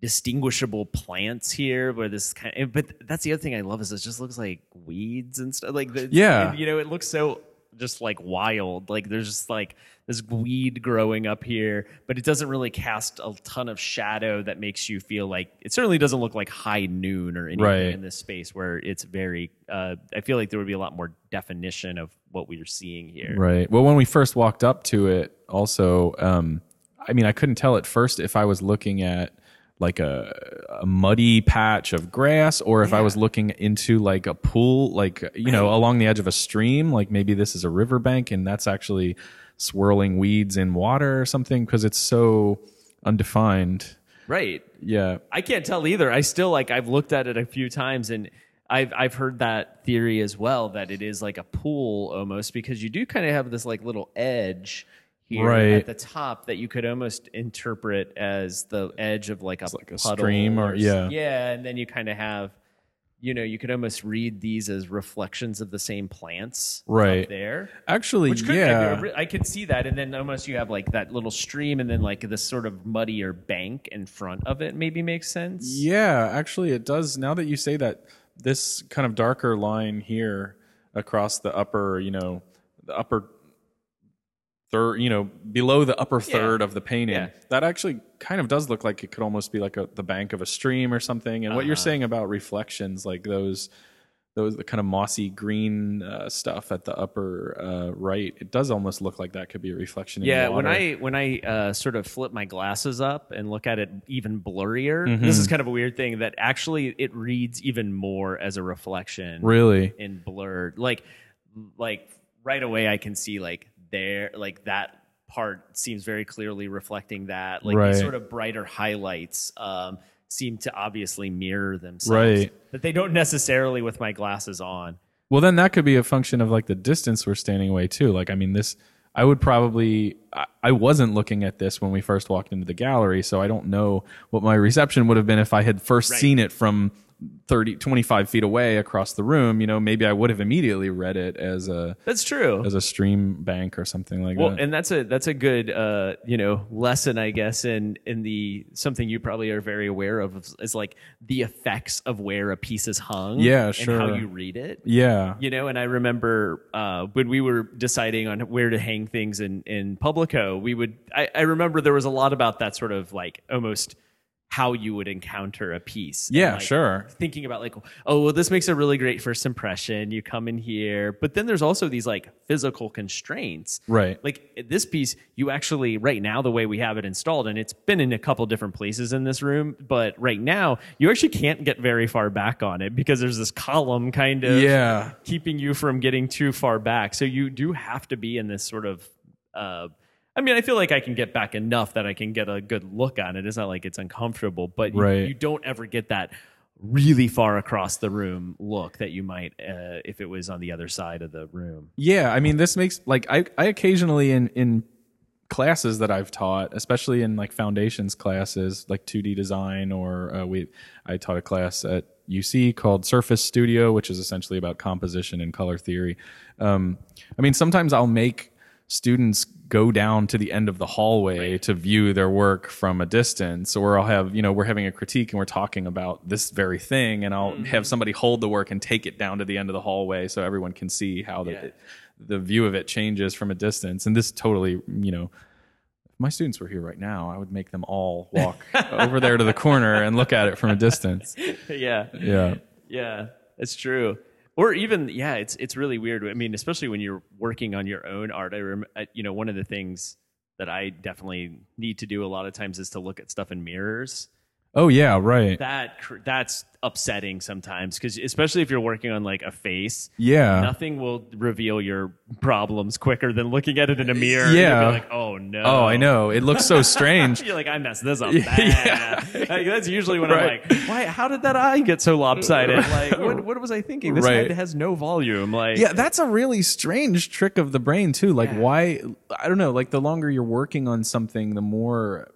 [SPEAKER 1] distinguishable plants here where this kind of, but that's the other thing I love is it just looks like weeds and stuff like the,
[SPEAKER 3] Yeah.
[SPEAKER 1] you know it looks so just like wild like there's just like this weed growing up here but it doesn't really cast a ton of shadow that makes you feel like it certainly doesn't look like high noon or anything
[SPEAKER 3] Right.
[SPEAKER 1] in this space where it's very uh, I feel like there would be a lot more definition of what we are seeing here
[SPEAKER 3] Right. Well, when we first walked up to it, also, um, I mean, I couldn't tell at first if I was looking at like a, a muddy patch of grass or if I was looking into like a pool, like, you know, along the edge of a stream, like maybe this is a riverbank and that's actually swirling weeds in water or something because it's so undefined.
[SPEAKER 1] right
[SPEAKER 3] Yeah.
[SPEAKER 1] I can't tell either. I still like I've looked at it a few times and I've I've heard that theory as well that it is like a pool almost because you do kind of have this like little edge here
[SPEAKER 3] Right.
[SPEAKER 1] at the top that you could almost interpret as the edge of like a,
[SPEAKER 3] like a stream or-
[SPEAKER 1] s-
[SPEAKER 3] yeah.
[SPEAKER 1] yeah, and then you kind of have you know you could almost read these as reflections of the same plants
[SPEAKER 3] Right.
[SPEAKER 1] there.
[SPEAKER 3] Actually,
[SPEAKER 1] Which could,
[SPEAKER 3] yeah.
[SPEAKER 1] I could see that, and then almost you have like that little stream, and then like this sort of muddier bank in front of it. Maybe makes sense.
[SPEAKER 3] Yeah, actually, it does. Now that you say that, this kind of darker line here across the upper, you know, the upper third, you know, below the upper third of the painting,
[SPEAKER 1] Yeah.
[SPEAKER 3] that actually kind of does look like it could almost be like a, the bank of a stream or something. And what you're
[SPEAKER 1] Uh-huh.
[SPEAKER 3] saying about reflections, like those. Those the kind of mossy green uh, stuff at the upper uh, right, it does almost look like that could be a reflection. in
[SPEAKER 1] Yeah, when. I when I uh, sort of flip my glasses up and look at it even blurrier,
[SPEAKER 3] Mm-hmm.
[SPEAKER 1] this is kind of a weird thing that actually it reads even more as a reflection
[SPEAKER 3] really,
[SPEAKER 1] in blurred. Like like right away, I can see like there like that part seems very clearly reflecting that. Like
[SPEAKER 3] Right.
[SPEAKER 1] these sort of brighter highlights um, seem to obviously mirror themselves,
[SPEAKER 3] Right.
[SPEAKER 1] But they don't necessarily with my glasses on.
[SPEAKER 3] Well, then that could be a function of like the distance we're standing away too. Like, I mean, this, I would probably, I, wasn't looking at this when we first walked into the gallery, so I don't know what my reception would have been if I had first
[SPEAKER 1] Right.
[SPEAKER 3] seen it from 30 25 feet away across the room you know maybe i would have immediately read it as a
[SPEAKER 1] That's true.
[SPEAKER 3] as a stream bank or something like
[SPEAKER 1] Well,
[SPEAKER 3] that
[SPEAKER 1] and that's a that's a good uh, you know lesson, I guess, in in the something you probably are very aware of is, like the effects of where a piece is hung,
[SPEAKER 3] Yeah,
[SPEAKER 1] and how you read it.
[SPEAKER 3] yeah
[SPEAKER 1] You know, and I remember uh, when we were deciding on where to hang things in in Publico, we would. I, I remember there was a lot about that sort of like almost how you would encounter a piece.
[SPEAKER 3] Yeah,
[SPEAKER 1] like,
[SPEAKER 3] sure.
[SPEAKER 1] Thinking about like, oh, well, this makes a really great first impression. You come in here, but then there's also these like physical constraints.
[SPEAKER 3] Right.
[SPEAKER 1] Like this piece, you actually right now the way we have it installed, and it's been in a couple different places in this room, but right now you actually can't get very far back on it because there's this column kind of
[SPEAKER 3] Yeah.
[SPEAKER 1] keeping you from getting too far back. So you do have to be in this sort of. Uh, I mean, I feel like I can get back enough that I can get a good look on it. It's not like it's uncomfortable, but you, you don't ever get that really far across the room look that you might uh, if it was on the other side of the room.
[SPEAKER 3] Yeah, I mean, this makes like I I occasionally in in classes that I've taught, especially in like foundations classes, like 2D design, or uh, we I taught a class at UC called Surface Studio, which is essentially about composition and color theory. Um, I mean, sometimes I'll make students go down to the end of the hallway to view their work from a distance or I'll have you know we're having a critique and we're talking about this very thing and I'll have mm-hmm. somebody hold the work and take it down to the end of the hallway so everyone can see how the
[SPEAKER 1] Yeah.
[SPEAKER 3] the view of it changes from a distance and this totally you know if my students were here right now I would make them all walk over there to the corner and look at it from a distance
[SPEAKER 1] yeah.
[SPEAKER 3] yeah
[SPEAKER 1] Yeah, it's true. Or even, yeah, it's it's really weird. I mean, especially when you're working on your own art. I rem- you know, one of the things that I definitely need to do a lot of times is to look at stuff in mirrors.
[SPEAKER 3] Oh yeah right
[SPEAKER 1] That that's upsetting sometimes because especially if you're working on like a face,
[SPEAKER 3] yeah
[SPEAKER 1] nothing will reveal your problems quicker than looking at it in a mirror. and
[SPEAKER 3] Yeah.
[SPEAKER 1] like, oh no.
[SPEAKER 3] oh I know it looks so strange
[SPEAKER 1] You're like, I messed this up bad. Like, that's usually when
[SPEAKER 3] Right.
[SPEAKER 1] I'm like, why? How did that eye get so lopsided? Like, what, what was I thinking? This
[SPEAKER 3] Right.
[SPEAKER 1] head has no volume. Like,
[SPEAKER 3] Yeah, that's a really strange trick of the brain too. Like
[SPEAKER 1] Yeah.
[SPEAKER 3] why I don't know, like the longer you're working on something, the more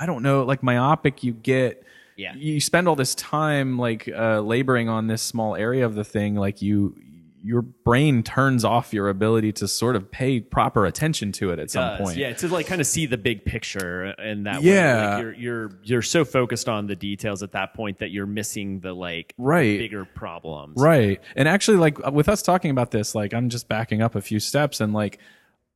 [SPEAKER 3] I don't know, like myopic you get.
[SPEAKER 1] Yeah.
[SPEAKER 3] You spend all this time like uh laboring on this small area of the thing, like you your brain turns off your ability to sort of pay proper attention to it at some
[SPEAKER 1] does.
[SPEAKER 3] point.
[SPEAKER 1] Yeah, to like kind of see the big picture and that
[SPEAKER 3] Yeah.
[SPEAKER 1] way. Like you're you're you're so focused on the details at that point that you're missing the like
[SPEAKER 3] Right.
[SPEAKER 1] bigger problems.
[SPEAKER 3] Right. And actually, like with us talking about this, like I'm just backing up a few steps and like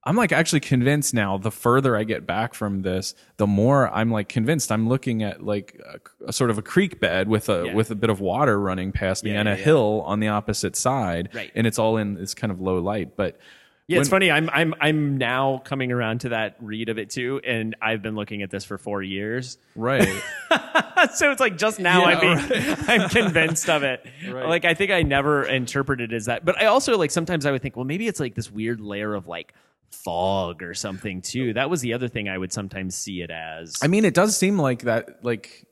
[SPEAKER 3] I'm like actually convinced now the further I get back from this, the more I'm like convinced I'm looking at like a, a sort of a creek bed with a
[SPEAKER 1] Yeah.
[SPEAKER 3] with a bit of water running past me
[SPEAKER 1] Yeah,
[SPEAKER 3] and
[SPEAKER 1] yeah,
[SPEAKER 3] a hill on the opposite side.
[SPEAKER 1] Right.
[SPEAKER 3] And it's all in this kind of low light. But
[SPEAKER 1] Yeah, it's funny. I'm I'm I'm now coming around to that read of it too, and I've been looking at this for four years.
[SPEAKER 3] right.
[SPEAKER 1] so it's like just now I'm being, I'm convinced of it.
[SPEAKER 3] Right.
[SPEAKER 1] Like I think I never interpreted it as that, but I also like sometimes I would think, well, maybe it's like this weird layer of like fog or something too. That was the other thing I would sometimes see it as.
[SPEAKER 3] I mean, it does seem like that. Like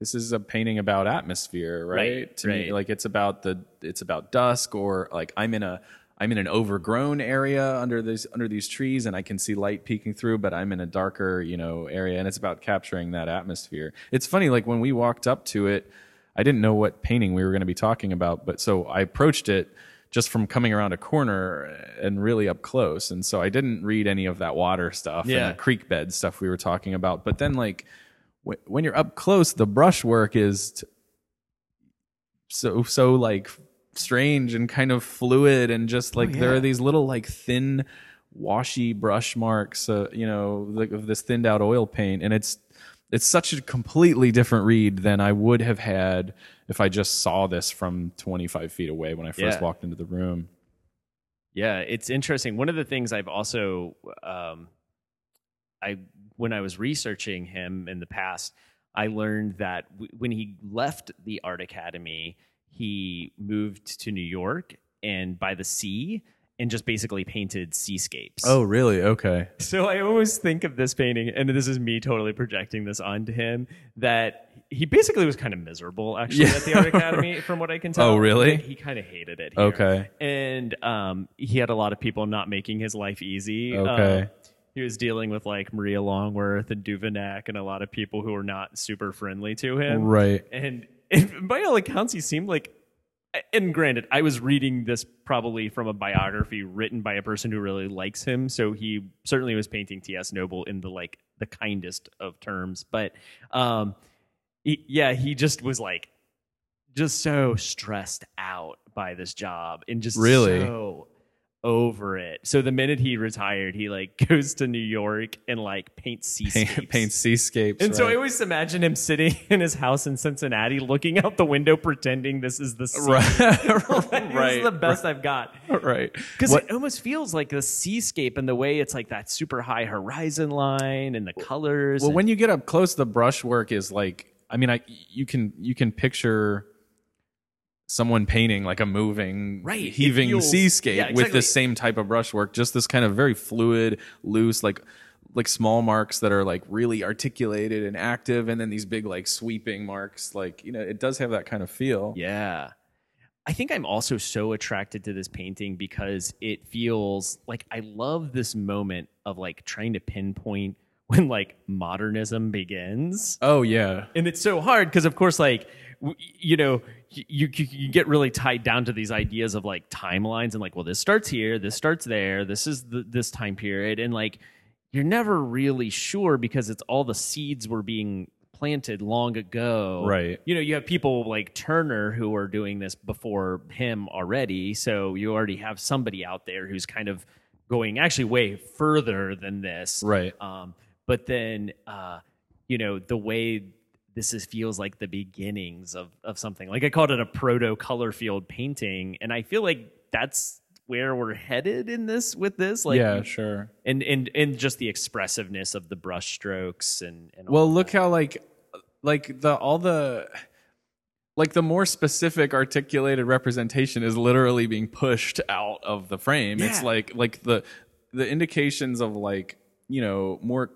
[SPEAKER 3] this is a painting about atmosphere, right?
[SPEAKER 1] Right,
[SPEAKER 3] to me, like it's about the it's about dusk, or like I'm in a I'm in an overgrown area under these under these trees, and I can see light peeking through, but I'm in a darker, you know, area, and it's about capturing that atmosphere. It's funny, like when we walked up to it, I didn't know what painting we were going to be talking about, but so I approached it just from coming around a corner and really up close. And so I didn't read any of that water stuff
[SPEAKER 1] Yeah.
[SPEAKER 3] and the creek bed stuff we were talking about. But then, like, wh- when you're up close, the brushwork is t- so, so like strange and kind of fluid. And just like there
[SPEAKER 1] yeah.
[SPEAKER 3] are these little, like, thin, washy brush marks, uh, you know, like of this thinned out oil paint. And it's, it's such a completely different read than I would have had if I just saw this from 25 feet away when I first
[SPEAKER 1] Yeah.
[SPEAKER 3] walked into the room.
[SPEAKER 1] Yeah, it's interesting. One of the things I've also, um, I when I was researching him in the past, I learned that w- when he left the art academy, he moved to New York and by the sea and just basically painted seascapes.
[SPEAKER 3] Oh, really? Okay.
[SPEAKER 1] So I always think of this painting, and this is me totally projecting this onto him, that he basically was kind of miserable actually
[SPEAKER 3] Yeah.
[SPEAKER 1] at the art academy, from what I can tell.
[SPEAKER 3] Oh, really?
[SPEAKER 1] Like, he kind of hated it. Here.
[SPEAKER 3] Okay.
[SPEAKER 1] And um, he had a lot of people not making his life easy.
[SPEAKER 3] Okay.
[SPEAKER 1] Um, he was dealing with like Maria Longworth and Duveneck and a lot of people who were not super friendly to him.
[SPEAKER 3] Right.
[SPEAKER 1] And and by all accounts, he seemed like. And granted, I was reading this probably from a biography written by a person who really likes him, so he certainly was painting T.S. Noble in the like the kindest of terms. But um, he, yeah, he just was like just so stressed out by this job and just
[SPEAKER 3] Really?
[SPEAKER 1] so over it. So the minute he retired, he like goes to New York and like paints seascapes.
[SPEAKER 3] Paint, paint seascapes.
[SPEAKER 1] and so I always imagine him sitting in his house in Cincinnati, looking out the window, pretending this is the sea.
[SPEAKER 3] right, right,
[SPEAKER 1] is the best I've got.
[SPEAKER 3] right.
[SPEAKER 1] Because it almost feels like the seascape and the way it's like that super high horizon line and the colors.
[SPEAKER 3] Well,
[SPEAKER 1] and-
[SPEAKER 3] when you get up close, the brushwork is like. I mean, I you can you can picture someone painting like a moving,
[SPEAKER 1] Right,
[SPEAKER 3] heaving seascape
[SPEAKER 1] yeah,
[SPEAKER 3] with
[SPEAKER 1] exactly.
[SPEAKER 3] this same type of brushwork. Just this kind of very fluid, loose, like like small marks that are like really articulated and active, and then these big like sweeping marks. Like you know, it does have that kind of feel.
[SPEAKER 1] Yeah. I think I'm also so attracted to this painting because it feels like I love this moment of like trying to pinpoint when like modernism begins.
[SPEAKER 3] Oh yeah,
[SPEAKER 1] And it's so hard because, of course, like, you know, you, you, you get really tied down to these ideas of like timelines and like, well, this starts here, this starts there, this is the, this time period. And like, you're never really sure because it's all the seeds were being planted long ago.
[SPEAKER 3] Right.
[SPEAKER 1] You know, you have people like Turner who are doing this before him already. So you already have somebody out there who's kind of going actually way further than this.
[SPEAKER 3] right.
[SPEAKER 1] Um, but then, uh, you know, the way this is feels like the beginnings of, of something. Like I called it a proto color field painting, and I feel like that's where we're headed in this with this. Like,
[SPEAKER 3] yeah, sure.
[SPEAKER 1] and and and just the expressiveness of the brush strokes and and
[SPEAKER 3] Well, look how like like the all the like the more specific articulated representation is literally being pushed out of the frame. It's like like the the indications of like, you know, more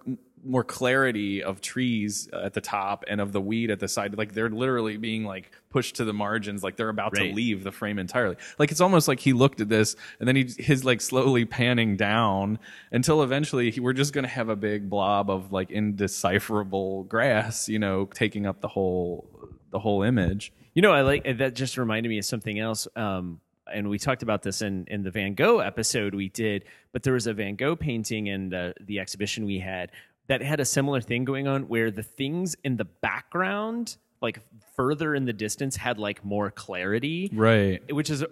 [SPEAKER 3] more clarity of trees at the top and of the weed at the side like they're literally being like pushed to the margins like they're about
[SPEAKER 1] Right.
[SPEAKER 3] to leave the frame entirely like it's almost like he looked at this and then he his like slowly panning down until eventually he, we're just going to have a big blob of like indecipherable grass you know taking up the whole the whole image
[SPEAKER 1] You know, I like that. Just reminded me of something else. Um, and we talked about this in in the Van Gogh episode we did. But there was a Van Gogh painting in the the exhibition we had that had a similar thing going on, where the things in the background, like further in the distance, had like more clarity,
[SPEAKER 3] right
[SPEAKER 1] which is a,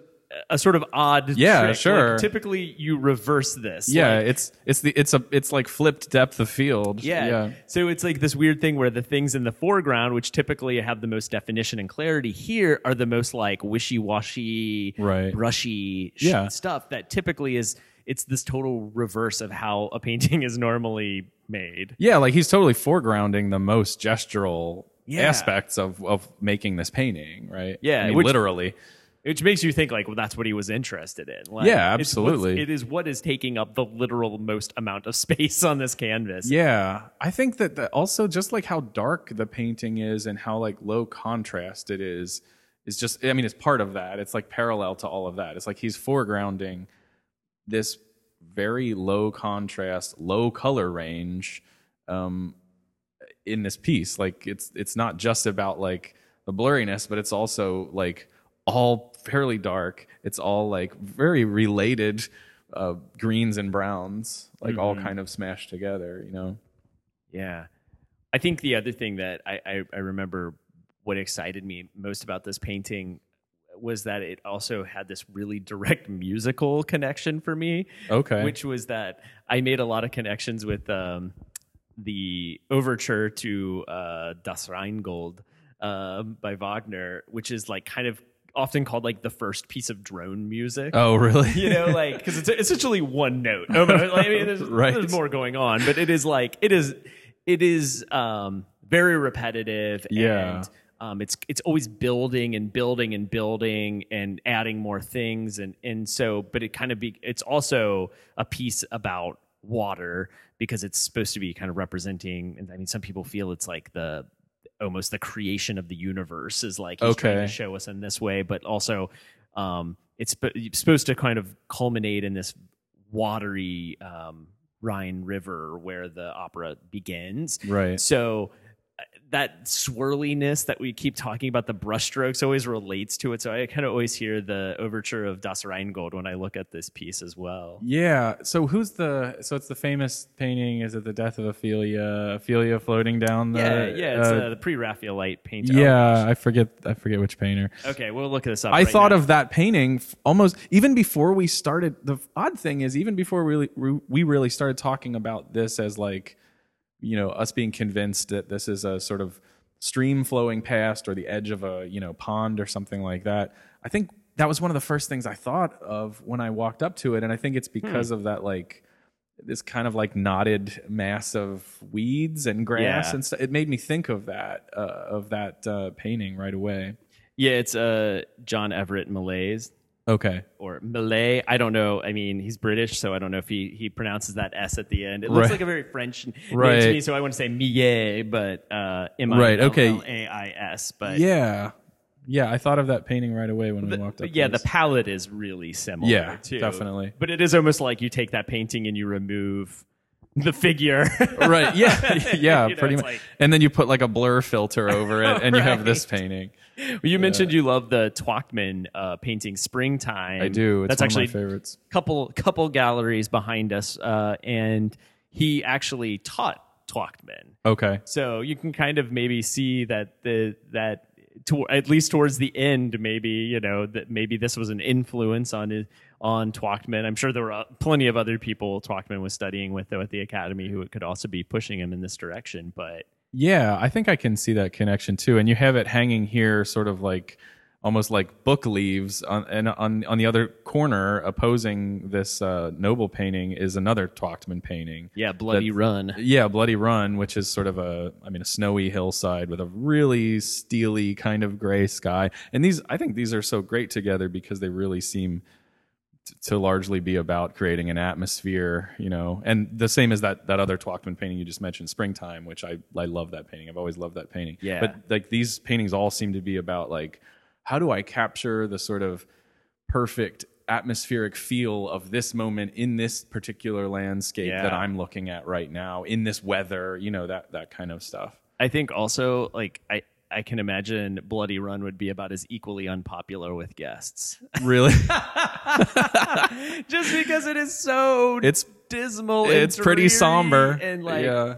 [SPEAKER 1] a sort of odd.
[SPEAKER 3] Yeah,
[SPEAKER 1] trick. Like,
[SPEAKER 3] sure.
[SPEAKER 1] typically, you reverse this.
[SPEAKER 3] yeah
[SPEAKER 1] Like,
[SPEAKER 3] it's it's the it's a it's like flipped depth of field
[SPEAKER 1] yeah.
[SPEAKER 3] yeah
[SPEAKER 1] So it's like this weird thing where the things in the foreground, which typically have the most definition and clarity, here are the most like wishy-washy,
[SPEAKER 3] Right.
[SPEAKER 1] brushy sh-
[SPEAKER 3] Yeah.
[SPEAKER 1] stuff that typically is it's this total reverse of how a painting is normally made.
[SPEAKER 3] Yeah, like he's totally foregrounding the most gestural
[SPEAKER 1] Yeah.
[SPEAKER 3] aspects of of making this painting, right?
[SPEAKER 1] Yeah,
[SPEAKER 3] I mean,
[SPEAKER 1] which-
[SPEAKER 3] literally.
[SPEAKER 1] Which makes you think like, well, that's what he was interested in. Like,
[SPEAKER 3] Yeah,
[SPEAKER 1] it's
[SPEAKER 3] absolutely.
[SPEAKER 1] It is what is taking up the literal most amount of space on this canvas.
[SPEAKER 3] Yeah, I think that the, also just like how dark the painting is and how like low contrast it is is just. I mean, it's part of that. It's like parallel to all of that. It's like he's foregrounding this very low contrast, low color range um, in this piece. Like it's it's not just about like the blurriness, but it's also like all fairly dark. It's all like very related uh, greens and browns, like all kind of smashed together. You know.
[SPEAKER 1] Yeah. I think the other thing that I, I, I remember what excited me most about this painting was that it also had this really direct musical connection for me.
[SPEAKER 3] Okay.
[SPEAKER 1] Which was that I made a lot of connections with um, the overture to uh, Das Rheingold um, by Wagner, which is like kind of often called like the first piece of drone music
[SPEAKER 3] Oh, really?
[SPEAKER 1] you know, like because it's essentially one note. Oh, I mean, there's,
[SPEAKER 3] Right.
[SPEAKER 1] there's more going on, but it is like it is it is um, very repetitive.
[SPEAKER 3] Yeah.
[SPEAKER 1] And, um, it's it's always building and building and building and adding more things and and so but it kind of be it's also a piece about water because it's supposed to be kind of representing and I mean some people feel it's like the almost the creation of the universe is like he's trying to
[SPEAKER 3] Okay.
[SPEAKER 1] show us in this way but also um, it's supposed to kind of culminate in this watery um, Rhine River where the opera begins.
[SPEAKER 3] Right.
[SPEAKER 1] So that swirliness that we keep talking about the brushstrokes always relates to it so i kind of always hear the overture of das rheingold when i look at this piece as well
[SPEAKER 3] Yeah. So who's the? So it's the famous painting. Is it the death of Ophelia? Ophelia floating down the?
[SPEAKER 1] yeah yeah it's
[SPEAKER 3] uh,
[SPEAKER 1] uh, the pre-raphaelite paint
[SPEAKER 3] yeah. I forget. I forget which painter.
[SPEAKER 1] okay we'll look this up
[SPEAKER 3] I
[SPEAKER 1] right
[SPEAKER 3] thought
[SPEAKER 1] now.
[SPEAKER 3] of that painting almost even before we started. The odd thing is, even before we really, we really started talking about this as like, you know, us being convinced that this is a sort of stream flowing past or the edge of a you know pond or something like that. I think that was one of the first things I thought of when I walked up to it, and I think it's because of that like this kind of like knotted mass of weeds and grass
[SPEAKER 1] Yeah.
[SPEAKER 3] and stuff. It made me think of that uh, of that uh, painting right away.
[SPEAKER 1] yeah it's uh john everett millais
[SPEAKER 3] Okay.
[SPEAKER 1] or Malay. I don't know. I mean, he's British, so I don't know if he, he pronounces that S at the end. It looks
[SPEAKER 3] Right.
[SPEAKER 1] like a very French name to me, so I want to say Millet, but uh, M
[SPEAKER 3] Right, okay.
[SPEAKER 1] L A I S. But
[SPEAKER 3] Yeah. Yeah, I thought of that painting right away when we walked up.
[SPEAKER 1] yeah, the palette is really similar.
[SPEAKER 3] Yeah,
[SPEAKER 1] too.
[SPEAKER 3] definitely.
[SPEAKER 1] But it is almost like you take that painting and you remove the figure.
[SPEAKER 3] right. Yeah. Yeah,
[SPEAKER 1] You know,
[SPEAKER 3] pretty much.
[SPEAKER 1] like-
[SPEAKER 3] and then you put like a blur filter over it and you have this
[SPEAKER 1] Right.
[SPEAKER 3] Painting.
[SPEAKER 1] you mentioned you love the Twachtman uh, painting "Springtime."
[SPEAKER 3] I do. It's
[SPEAKER 1] That's
[SPEAKER 3] one
[SPEAKER 1] actually
[SPEAKER 3] of my favorites.
[SPEAKER 1] couple couple galleries behind us, uh, and he actually taught Twachtman.
[SPEAKER 3] Okay.
[SPEAKER 1] So you can kind of maybe see that the that to, at least towards the end, maybe you know that maybe this was an influence on on Twachtman. I'm sure there were uh, plenty of other people Twachtman was studying with though at the academy who could also be pushing him in this direction. But
[SPEAKER 3] Yeah, I think I can see that connection too. And you have it hanging here, sort of like almost like book leaves on and on on the other corner opposing this uh, noble painting is another Twachtman painting.
[SPEAKER 1] yeah, bloody
[SPEAKER 3] That-
[SPEAKER 1] run.
[SPEAKER 3] Yeah, Bloody Run, which is sort of a, I mean, a snowy hillside with a really steely kind of gray sky. And these, I think these are so great together because they really seem to largely be about creating an atmosphere, you know. And the same as that that other Twachtman painting you just mentioned, Springtime, which I I love that painting. I've always loved that painting.
[SPEAKER 1] Yeah.
[SPEAKER 3] But like these paintings all seem to be about like how do I capture the sort of perfect atmospheric feel of this moment in this particular landscape
[SPEAKER 1] Yeah.
[SPEAKER 3] that I'm looking at right now in this weather, you know, that that kind of stuff.
[SPEAKER 1] I think also like I. I can imagine Bloody Run would be about as equally unpopular with guests.
[SPEAKER 3] Really?
[SPEAKER 1] Just because it is so
[SPEAKER 3] It's
[SPEAKER 1] dismal and
[SPEAKER 3] it's pretty somber.
[SPEAKER 1] and like
[SPEAKER 3] yeah.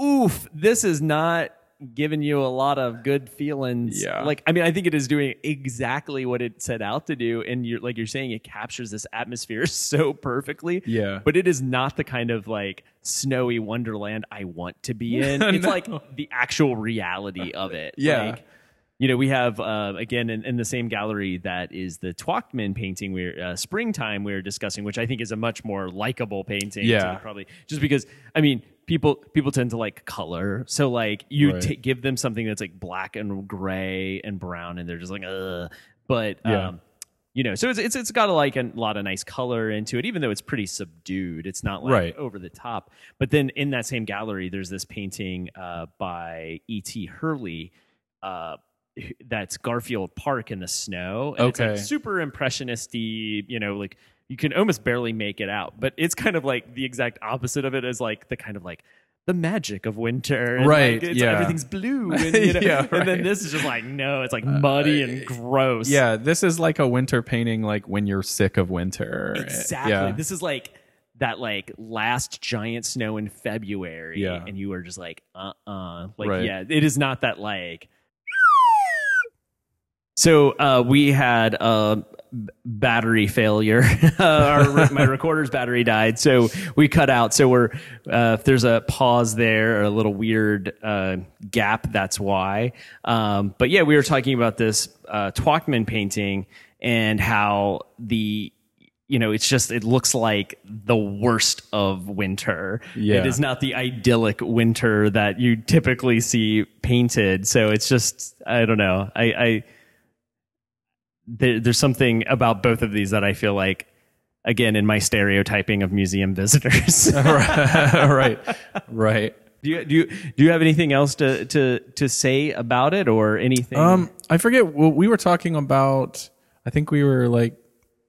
[SPEAKER 1] oof, this is not giving you a lot of good feelings.
[SPEAKER 3] Yeah.
[SPEAKER 1] Like, I mean, I think it is doing exactly what it set out to do. And you're like you're saying, it captures this atmosphere so perfectly.
[SPEAKER 3] Yeah.
[SPEAKER 1] But it is not the kind of like snowy wonderland I want to be in. It's
[SPEAKER 3] No.
[SPEAKER 1] like the actual reality of it.
[SPEAKER 3] Yeah.
[SPEAKER 1] Like, you know, we have uh, again in, in the same gallery that is the Twachtman painting. We're uh, springtime we are discussing, which I think is a much more likable painting.
[SPEAKER 3] Yeah.
[SPEAKER 1] probably just because I mean people people tend to like color, so like you
[SPEAKER 3] Right.
[SPEAKER 1] ta- give them something that's like black and gray and brown, and they're just like ugh. But
[SPEAKER 3] Yeah.
[SPEAKER 1] um, you know, so it's it's it's got a, like a lot of nice color into it, even though it's pretty subdued. It's not like
[SPEAKER 3] Right.
[SPEAKER 1] over the top. But then in that same gallery, there's this painting uh, by E. T. Hurley. Uh, that's Garfield Park in the snow. And It's
[SPEAKER 3] Okay.
[SPEAKER 1] like super impressionisty, you know, like you can almost barely make it out. But it's kind of like the exact opposite of it is like the kind of like the magic of winter. And
[SPEAKER 3] Right,
[SPEAKER 1] Like,
[SPEAKER 3] yeah.
[SPEAKER 1] Everything's blue. And, you know,
[SPEAKER 3] Yeah,
[SPEAKER 1] and then.
[SPEAKER 3] Uh,
[SPEAKER 1] this is just like, no, it's like muddy and gross.
[SPEAKER 3] Yeah, this is like a winter painting like when you're sick of winter.
[SPEAKER 1] Exactly.
[SPEAKER 3] Yeah.
[SPEAKER 1] This is like that like last giant snow in February.
[SPEAKER 3] Yeah.
[SPEAKER 1] And you are just like, uh uh Like,
[SPEAKER 3] Right.
[SPEAKER 1] yeah, it is not that like so uh, we had a b- battery failure. Our, my recorder's battery died, so we cut out. So we're uh, if there's a pause there or a little weird uh, gap, that's why. Um, but yeah, we were talking about this uh, Twachtman painting and how the you know it's just it looks like the worst of winter.
[SPEAKER 3] Yeah.
[SPEAKER 1] It is not the idyllic winter that you typically see painted. So it's just I don't know. I. I there, there's something about both of these that I feel like, again, in my stereotyping of museum visitors.
[SPEAKER 3] right. Right.
[SPEAKER 1] do you do you do you have anything else to to to say about it or anything?
[SPEAKER 3] Um, I forget. Well, we were talking about. I think we were like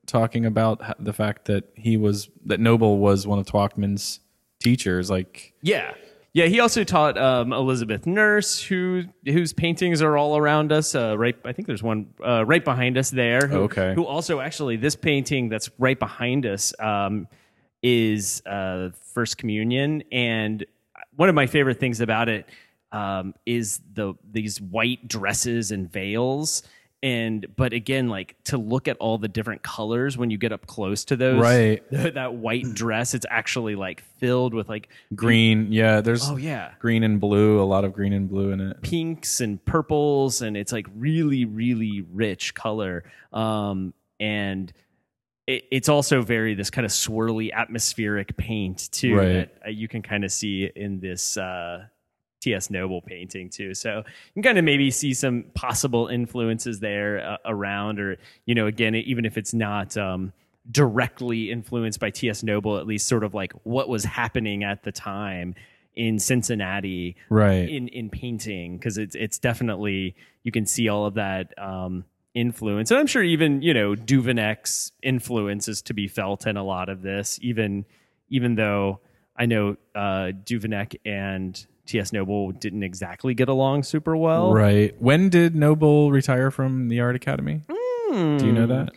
[SPEAKER 3] talking about the fact that he was that Noble was one of Twachtman's teachers. Like,
[SPEAKER 1] yeah, Yeah, he also taught um, Elizabeth Nurse, who whose paintings are all around us. Uh, right, I think there's one uh, right behind us there. Who,
[SPEAKER 3] Okay.
[SPEAKER 1] Who also actually this painting that's right behind us um, is uh, First Communion, and one of my favorite things about it um, is the these white dresses and veils. And but again, like to look at all the different colors when you get up close to those,
[SPEAKER 3] Right.
[SPEAKER 1] that white dress, it's actually like filled with like
[SPEAKER 3] Green, yeah. There's
[SPEAKER 1] Oh yeah,
[SPEAKER 3] green and blue, a lot of green and blue in it.
[SPEAKER 1] pinks and purples, and it's like really, really rich color. Um, and it, it's also very this kind of swirly atmospheric paint too
[SPEAKER 3] Right.
[SPEAKER 1] that uh, you can kind of see in this uh, T.S. Noble painting too. So you can kind of maybe see some possible influences there uh, around, or you know, again, even if it's not. Um, directly influenced by T.S. Noble, at least sort of like what was happening at the time in Cincinnati,
[SPEAKER 3] Right.
[SPEAKER 1] in in painting because it's it's definitely you can see all of that um, influence, and I'm sure even you know Duveneck's influence is to be felt in a lot of this. Even even though I know uh, Duveneck and T.S. Noble didn't exactly get along super well.
[SPEAKER 3] Right. When did Noble retire from the Art Academy?
[SPEAKER 1] Hmm.
[SPEAKER 3] Do you know that?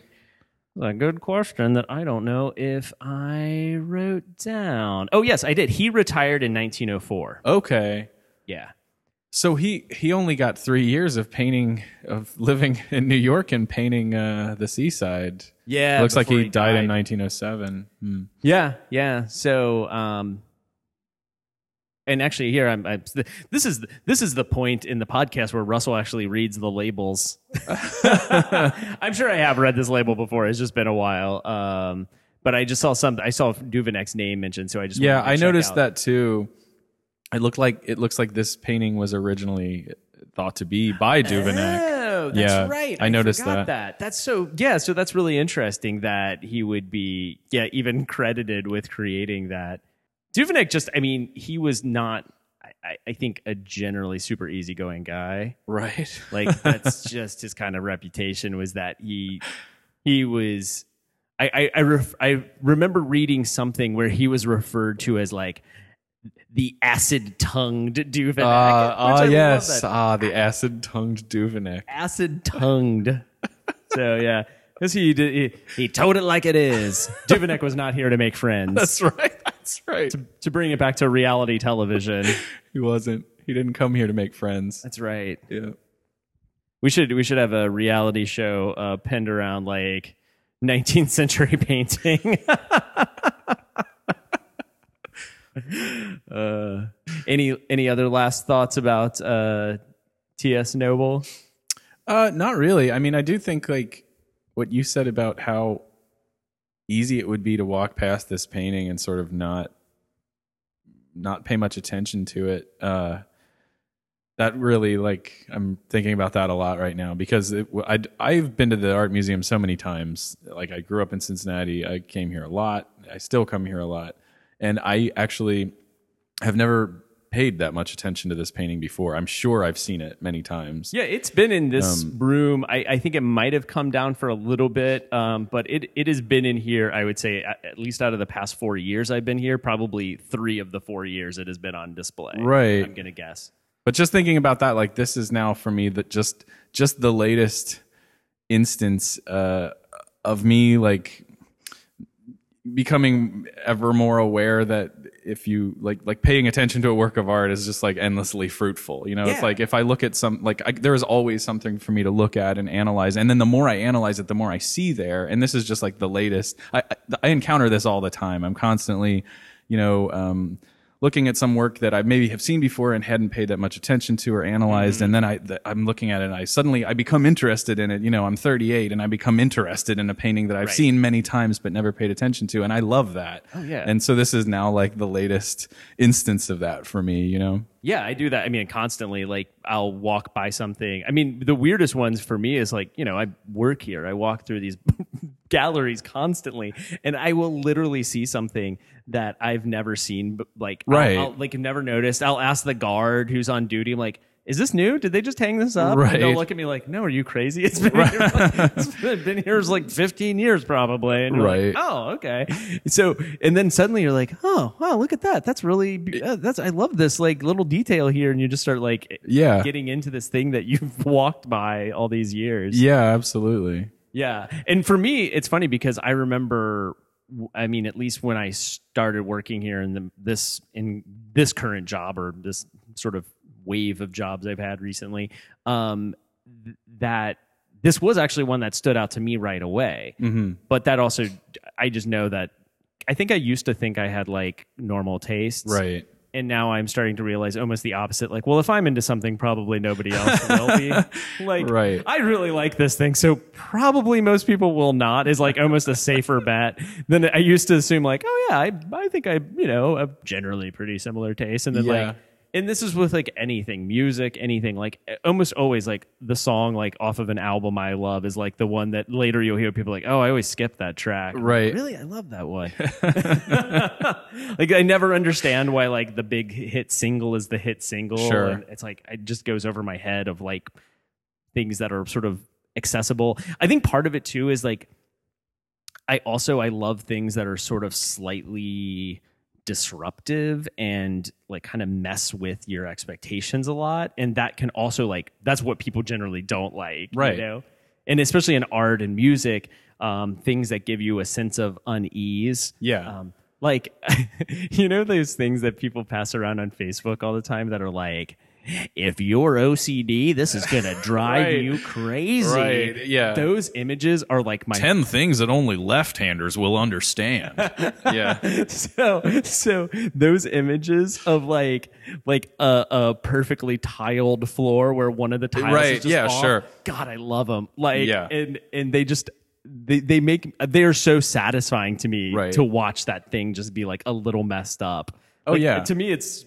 [SPEAKER 1] A good question that I don't know if I wrote down. Oh yes, I did. He retired in 1904.
[SPEAKER 3] Okay.
[SPEAKER 1] Yeah.
[SPEAKER 3] So he he only got three years of painting of living in New York and painting uh, the seaside.
[SPEAKER 1] Yeah.
[SPEAKER 3] Looks like he, died, in 1907. Hmm.
[SPEAKER 1] Yeah, yeah. So, um, and actually, here I'm. I'm this is this is the point in the podcast where Russell actually reads the labels. I'm sure I have read this label before. It's just been a while. Um, but I just saw some. I saw Duveneck's name mentioned, so I just
[SPEAKER 3] Yeah,
[SPEAKER 1] to
[SPEAKER 3] I noticed
[SPEAKER 1] out.
[SPEAKER 3] that too. It looked like it looks like this painting was originally thought to be by Duveneck.
[SPEAKER 1] Oh, that's
[SPEAKER 3] Yeah,
[SPEAKER 1] right.
[SPEAKER 3] I noticed
[SPEAKER 1] forgot
[SPEAKER 3] that.
[SPEAKER 1] That's so yeah. So that's really interesting that he would be yeah even credited with creating that. Duveneck just I mean he was not I- I, think a generally super easygoing guy.
[SPEAKER 3] Right.
[SPEAKER 1] Like that's just his kind of reputation was that he he was. I I I, ref, I remember reading something where he was referred to as like the acid tongued Duveneck.
[SPEAKER 3] Uh, ah,
[SPEAKER 1] love
[SPEAKER 3] yes. Ah, the acid tongued Duveneck.
[SPEAKER 1] acid tongued. so yeah, because he, did- he he told it like it is. Duveneck was not here to make friends.
[SPEAKER 3] That's right. That's right.
[SPEAKER 1] to bring it back to reality television.
[SPEAKER 3] He wasn't. He didn't come here to make friends.
[SPEAKER 1] That's right.
[SPEAKER 3] Yeah.
[SPEAKER 1] We should we should have a reality show uh, pinned around like 19th century painting. uh, any any other last thoughts about uh, T.S. Noble?
[SPEAKER 3] Uh, not really. I mean, I do think like what you said about how easy it would be to walk past this painting and sort of not not pay much attention to it. Uh, that really like I'm thinking about that a lot right now because it, I I've been to the art museum so many times. Like I grew up in Cincinnati. I came here a lot. I still come here a lot, and I actually have never paid that much attention to this painting before. I'm sure I've seen it many times.
[SPEAKER 1] Yeah, it's been in this room. I, I think it might have come down for a little bit, um, but it, it has been in here. I would say at, at least out of the past four years I've been here, probably three of the four years it has been on display.
[SPEAKER 3] Right.
[SPEAKER 1] I'm gonna guess.
[SPEAKER 3] But just thinking about that, like this is now for me that just just the latest instance uh, of me like becoming ever more aware that if you like like paying attention to a work of art is just like endlessly fruitful you know? It's like if i look at some like I, there is always something for me to look at and analyze and then the more i analyze it the more i see there and this is just like the latest. I i, I encounter this all the time. I'm constantly you know um looking at some work that I maybe have seen before and hadn't paid that much attention to or analyzed,
[SPEAKER 1] Mm-hmm.
[SPEAKER 3] and then I th- I'm looking at it and I suddenly I become interested in it. You know, I'm 38 and I become interested in a painting that I've
[SPEAKER 1] Right.
[SPEAKER 3] seen many times but never paid attention to, and I love that. Oh
[SPEAKER 1] yeah.
[SPEAKER 3] And so this is now like the latest instance of that for me. You know.
[SPEAKER 1] Yeah, I do that. I mean, constantly. Like, I'll walk by something. I mean, the weirdest ones for me is like, you know, I work here. I walk through these galleries constantly, and I will literally see something that I've never seen. but, Like, I'll-
[SPEAKER 3] Right.
[SPEAKER 1] I'll, like never noticed. I'll ask the guard who's on duty. I'm like, is this new? Did they just hang this up?
[SPEAKER 3] Right.
[SPEAKER 1] And they'll look at me like, no, are you crazy? It's been, here, like, it's been, here like 15 years probably. And you're like,
[SPEAKER 3] Right.
[SPEAKER 1] oh, okay. So, and then suddenly you're like, oh, wow, look at that. That's really, uh, that's, I love this like little detail here. And you just start like
[SPEAKER 3] Yeah.
[SPEAKER 1] getting into this thing that you've walked by all these years.
[SPEAKER 3] Yeah, absolutely.
[SPEAKER 1] Yeah. And for me, it's funny because I remember I mean, at least when I started working here in the, this in this current job or this sort of wave of jobs I've had recently, um, th- that this was actually one that stood out to me right away.
[SPEAKER 3] Mm-hmm.
[SPEAKER 1] But that also, I just know that I think I used to think I had like normal tastes,
[SPEAKER 3] Right.
[SPEAKER 1] And now I'm starting to realize almost the opposite. Like, well, if I'm into something, probably nobody else will be. Like,
[SPEAKER 3] Right.
[SPEAKER 1] I really like this thing, so probably most people will not. Is like almost a safer bet than I used to assume. Like, oh yeah, I I think I you know have generally pretty similar tastes, and then
[SPEAKER 3] Yeah.
[SPEAKER 1] like. And this is with like anything, music, anything. Like almost always, like the song like off of an album I love is like the one that later you'll hear people like, "Oh, I always skip that track." I'm like,
[SPEAKER 3] Right.
[SPEAKER 1] really, I love that one. like I never understand why like the big hit single is the hit single.
[SPEAKER 3] Sure.
[SPEAKER 1] And it's like it just goes over my head of like things that are sort of accessible. I think part of it too is like I also I love things that are sort of slightly disruptive and like kind of mess with your expectations a lot and that can also like that's what people generally don't like
[SPEAKER 3] Right.
[SPEAKER 1] you know and especially in art and music um, things that give you a sense of unease
[SPEAKER 3] Yeah.
[SPEAKER 1] um, like you know those things that people pass around on facebook all the time that are like if you're ocd this is gonna drive
[SPEAKER 3] Right.
[SPEAKER 1] you crazy
[SPEAKER 3] Right, yeah.
[SPEAKER 1] those images are like my
[SPEAKER 3] Ten things that only left-handers will understand. yeah.
[SPEAKER 1] so so those images of like like a, a perfectly tiled floor where one of the tiles
[SPEAKER 3] Right,
[SPEAKER 1] is just
[SPEAKER 3] yeah,
[SPEAKER 1] off.
[SPEAKER 3] sure.
[SPEAKER 1] God, I love them. Like
[SPEAKER 3] Yeah.
[SPEAKER 1] and and they just they they make they are so satisfying to me
[SPEAKER 3] Right.
[SPEAKER 1] to watch that thing just be like a little messed up.
[SPEAKER 3] Oh,
[SPEAKER 1] Like,
[SPEAKER 3] yeah.
[SPEAKER 1] to me it's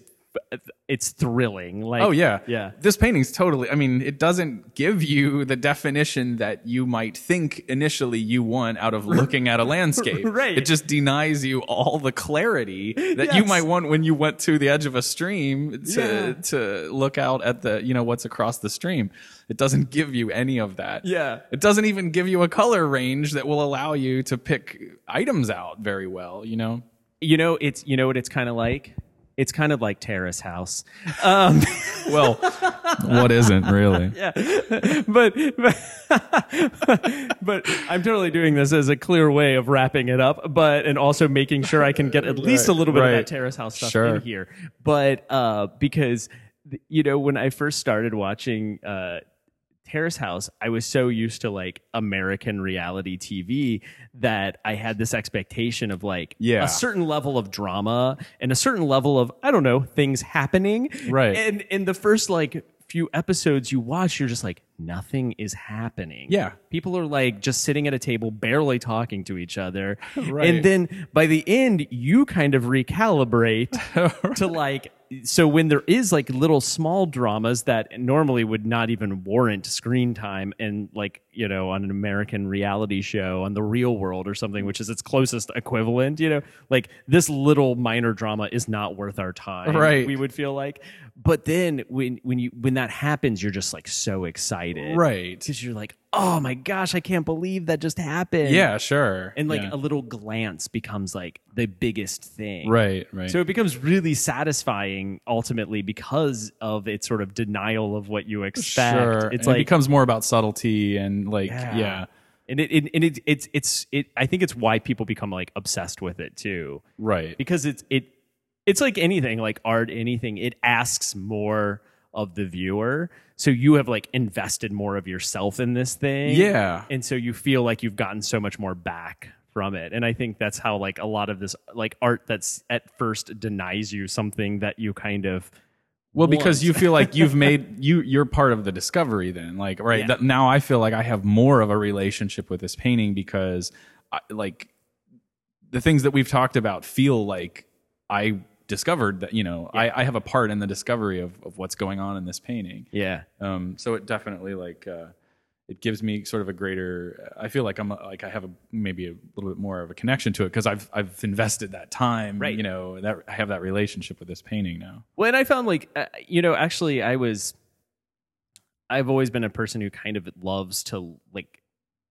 [SPEAKER 1] it's thrilling. Like
[SPEAKER 3] Oh yeah,
[SPEAKER 1] yeah.
[SPEAKER 3] This painting's totally. I mean, it doesn't give you the definition that you might think initially you want out of looking at a landscape.
[SPEAKER 1] Right.
[SPEAKER 3] It just denies you all the clarity that you might want when you went to the edge of a stream to
[SPEAKER 1] Yeah.
[SPEAKER 3] to look out at the you know what's across the stream. It doesn't give you any of that.
[SPEAKER 1] Yeah.
[SPEAKER 3] It doesn't even give you a color range that will allow you to pick items out very well. You know.
[SPEAKER 1] You know it's you know what it's kind of like. It's kind of like Terrace House. Um,
[SPEAKER 3] Well, what isn't really?
[SPEAKER 1] yeah but, but but i'm totally doing this as a clear way of wrapping it up but and also making sure i can get at least a little bit of that terrace house stuff
[SPEAKER 3] Sure.
[SPEAKER 1] in here but uh because you know when i first started watching uh Terrace House, I was so used to like American reality TV that I had this expectation of like
[SPEAKER 3] Yeah.
[SPEAKER 1] a certain level of drama and a certain level of I don't know things happening.
[SPEAKER 3] Right.
[SPEAKER 1] And in the first like few episodes you watch, you're just like nothing is happening.
[SPEAKER 3] Yeah.
[SPEAKER 1] People are like just sitting at a table, barely talking to each other.
[SPEAKER 3] Right.
[SPEAKER 1] And then by the end, you kind of recalibrate to like so when there is like little small dramas that normally would not even warrant screen time and like you know on an american reality show on the real world or something which is its closest equivalent you know like this little minor drama is not worth our time
[SPEAKER 3] Right.
[SPEAKER 1] we would feel like but then when when you when that happens you're just like so excited
[SPEAKER 3] Right.
[SPEAKER 1] because you're like oh my gosh i can't believe that just happened
[SPEAKER 3] Yeah. Sure.
[SPEAKER 1] and like
[SPEAKER 3] Yeah.
[SPEAKER 1] a little glance becomes like the biggest thing
[SPEAKER 3] Right. Right.
[SPEAKER 1] so it becomes really satisfying ultimately because of its sort of denial of what you expect.
[SPEAKER 3] Sure.
[SPEAKER 1] It's
[SPEAKER 3] And
[SPEAKER 1] like
[SPEAKER 3] it becomes more about subtlety and like
[SPEAKER 1] Yeah.
[SPEAKER 3] yeah.
[SPEAKER 1] and it, it and it it's it's it I think it's why people become like obsessed with it too.
[SPEAKER 3] Right.
[SPEAKER 1] Because it's it it's like anything, like art, anything, it asks more of the viewer. So you have like invested more of yourself in this thing.
[SPEAKER 3] Yeah.
[SPEAKER 1] And so you feel like you've gotten so much more back from it. And I think that's how like a lot of this like art that's at first denies you something that you kind of
[SPEAKER 3] Well, because you feel like you've made you you're part of the discovery then. Like right
[SPEAKER 1] Yeah.
[SPEAKER 3] that, now I feel like I have more of a relationship with this painting because I, like the things that we've talked about feel like I discovered that you know I, I have a part in the discovery of, of what's going on in this painting.
[SPEAKER 1] Yeah.
[SPEAKER 3] Um, so it definitely like uh, it gives me sort of a greater. I feel like I'm a, like I have a maybe a little bit more of a connection to it because I've I've invested that time.
[SPEAKER 1] Right.
[SPEAKER 3] You know that I have that relationship with this painting now.
[SPEAKER 1] Well, and I found like uh, you know, actually, I was I've always been a person who kind of loves to like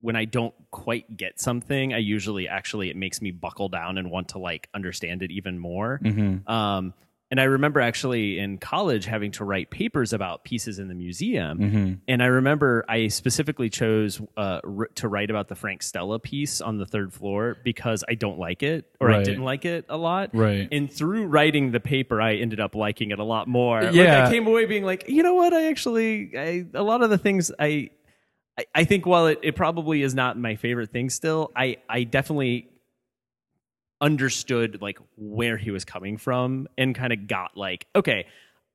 [SPEAKER 1] when I don't quite get something, I usually actually it makes me buckle down and want to like understand it even more.
[SPEAKER 3] Mm-hmm.
[SPEAKER 1] Um, and I remember actually in college having to write papers about pieces in the museum.
[SPEAKER 3] Mm-hmm.
[SPEAKER 1] And I remember I specifically chose uh, r- to write about the Frank Stella piece on the third floor because I don't like it or I didn't like it a lot.
[SPEAKER 3] Right.
[SPEAKER 1] And through writing the paper, I ended up liking it a lot more. Like,
[SPEAKER 3] Yeah.
[SPEAKER 1] I came away being like, you know what? I actually, I, a lot of the things I, I, I think while it, it probably is not my favorite thing still, I, I definitely understood like where he was coming from and kind of got like, okay,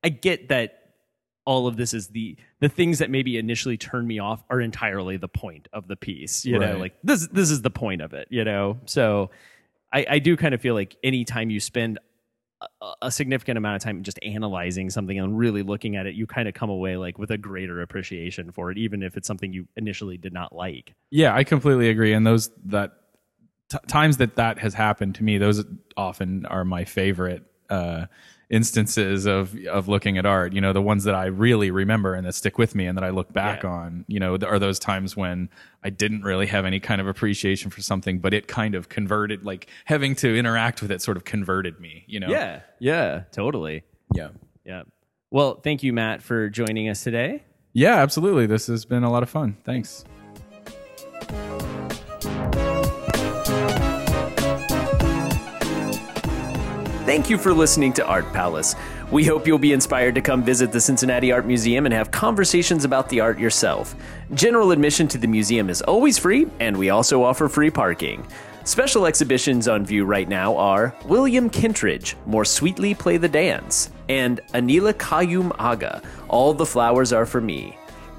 [SPEAKER 1] I get that all of this is the the things that maybe initially turned me off are entirely the point of the piece. You know, like this this is the point of it, you know? So I, I do kind of feel like anytime you spend a, significant amount of time just analyzing something and really looking at it, you kind of come away like with a greater appreciation for it, even if it's something you initially did not like.
[SPEAKER 3] Yeah, I completely agree. And those that t- times that that has happened to me, those often are my favorite uh, instances of of looking at art. You know, the ones that I really remember and that stick with me and that I look back
[SPEAKER 1] Yeah.
[SPEAKER 3] on. You know, are those times when I didn't really have any kind of appreciation for something, but it kind of converted, like having to interact with it, sort of converted me. You know,
[SPEAKER 1] Yeah, yeah, totally.
[SPEAKER 3] yeah,
[SPEAKER 1] Yeah. Well, thank you, Matt, for joining us today.
[SPEAKER 3] yeah, absolutely. This has been a lot of fun. Thanks.
[SPEAKER 1] Thank you for listening to Art Palace. We hope you'll be inspired to come visit the Cincinnati Art Museum and have conversations about the art yourself. General admission to the museum is always free, and we also offer free parking. Special exhibitions on view right now are William Kentridge, More Sweetly Play the Dance, and Anila Quayyum Agha, All the Flowers Are For Me.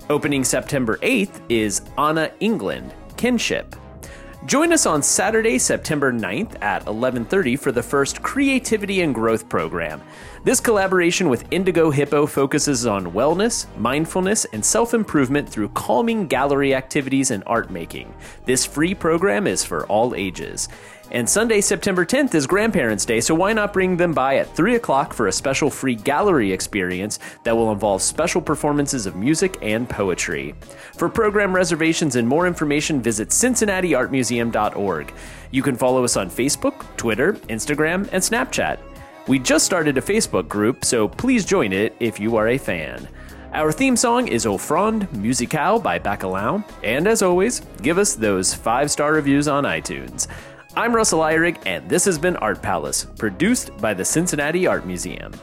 [SPEAKER 1] Opening September 8th is Anna England, Kinship. Join us on Saturday, September 9th at 11:30 for the first Creativity and Growth program. This collaboration with Indigo Hippo focuses on wellness, mindfulness, and self-improvement through calming gallery activities and art making. This free program is for all ages. And Sunday, September 10th is Grandparents' Day, so why not bring them by at 3 o'clock for a special free gallery experience that will involve special performances of music and poetry. For program reservations and more information, visit cincinnatiartmuseum.org. You can follow us on Facebook, Twitter, Instagram, and Snapchat. We just started a Facebook group, so please join it if you are a fan. Our theme song is Offrande Musicale by Bacalao, and as always, give us those five star reviews on iTunes. I'm Russell Ihrig, and this has been Art Palace, produced by the Cincinnati Art Museum.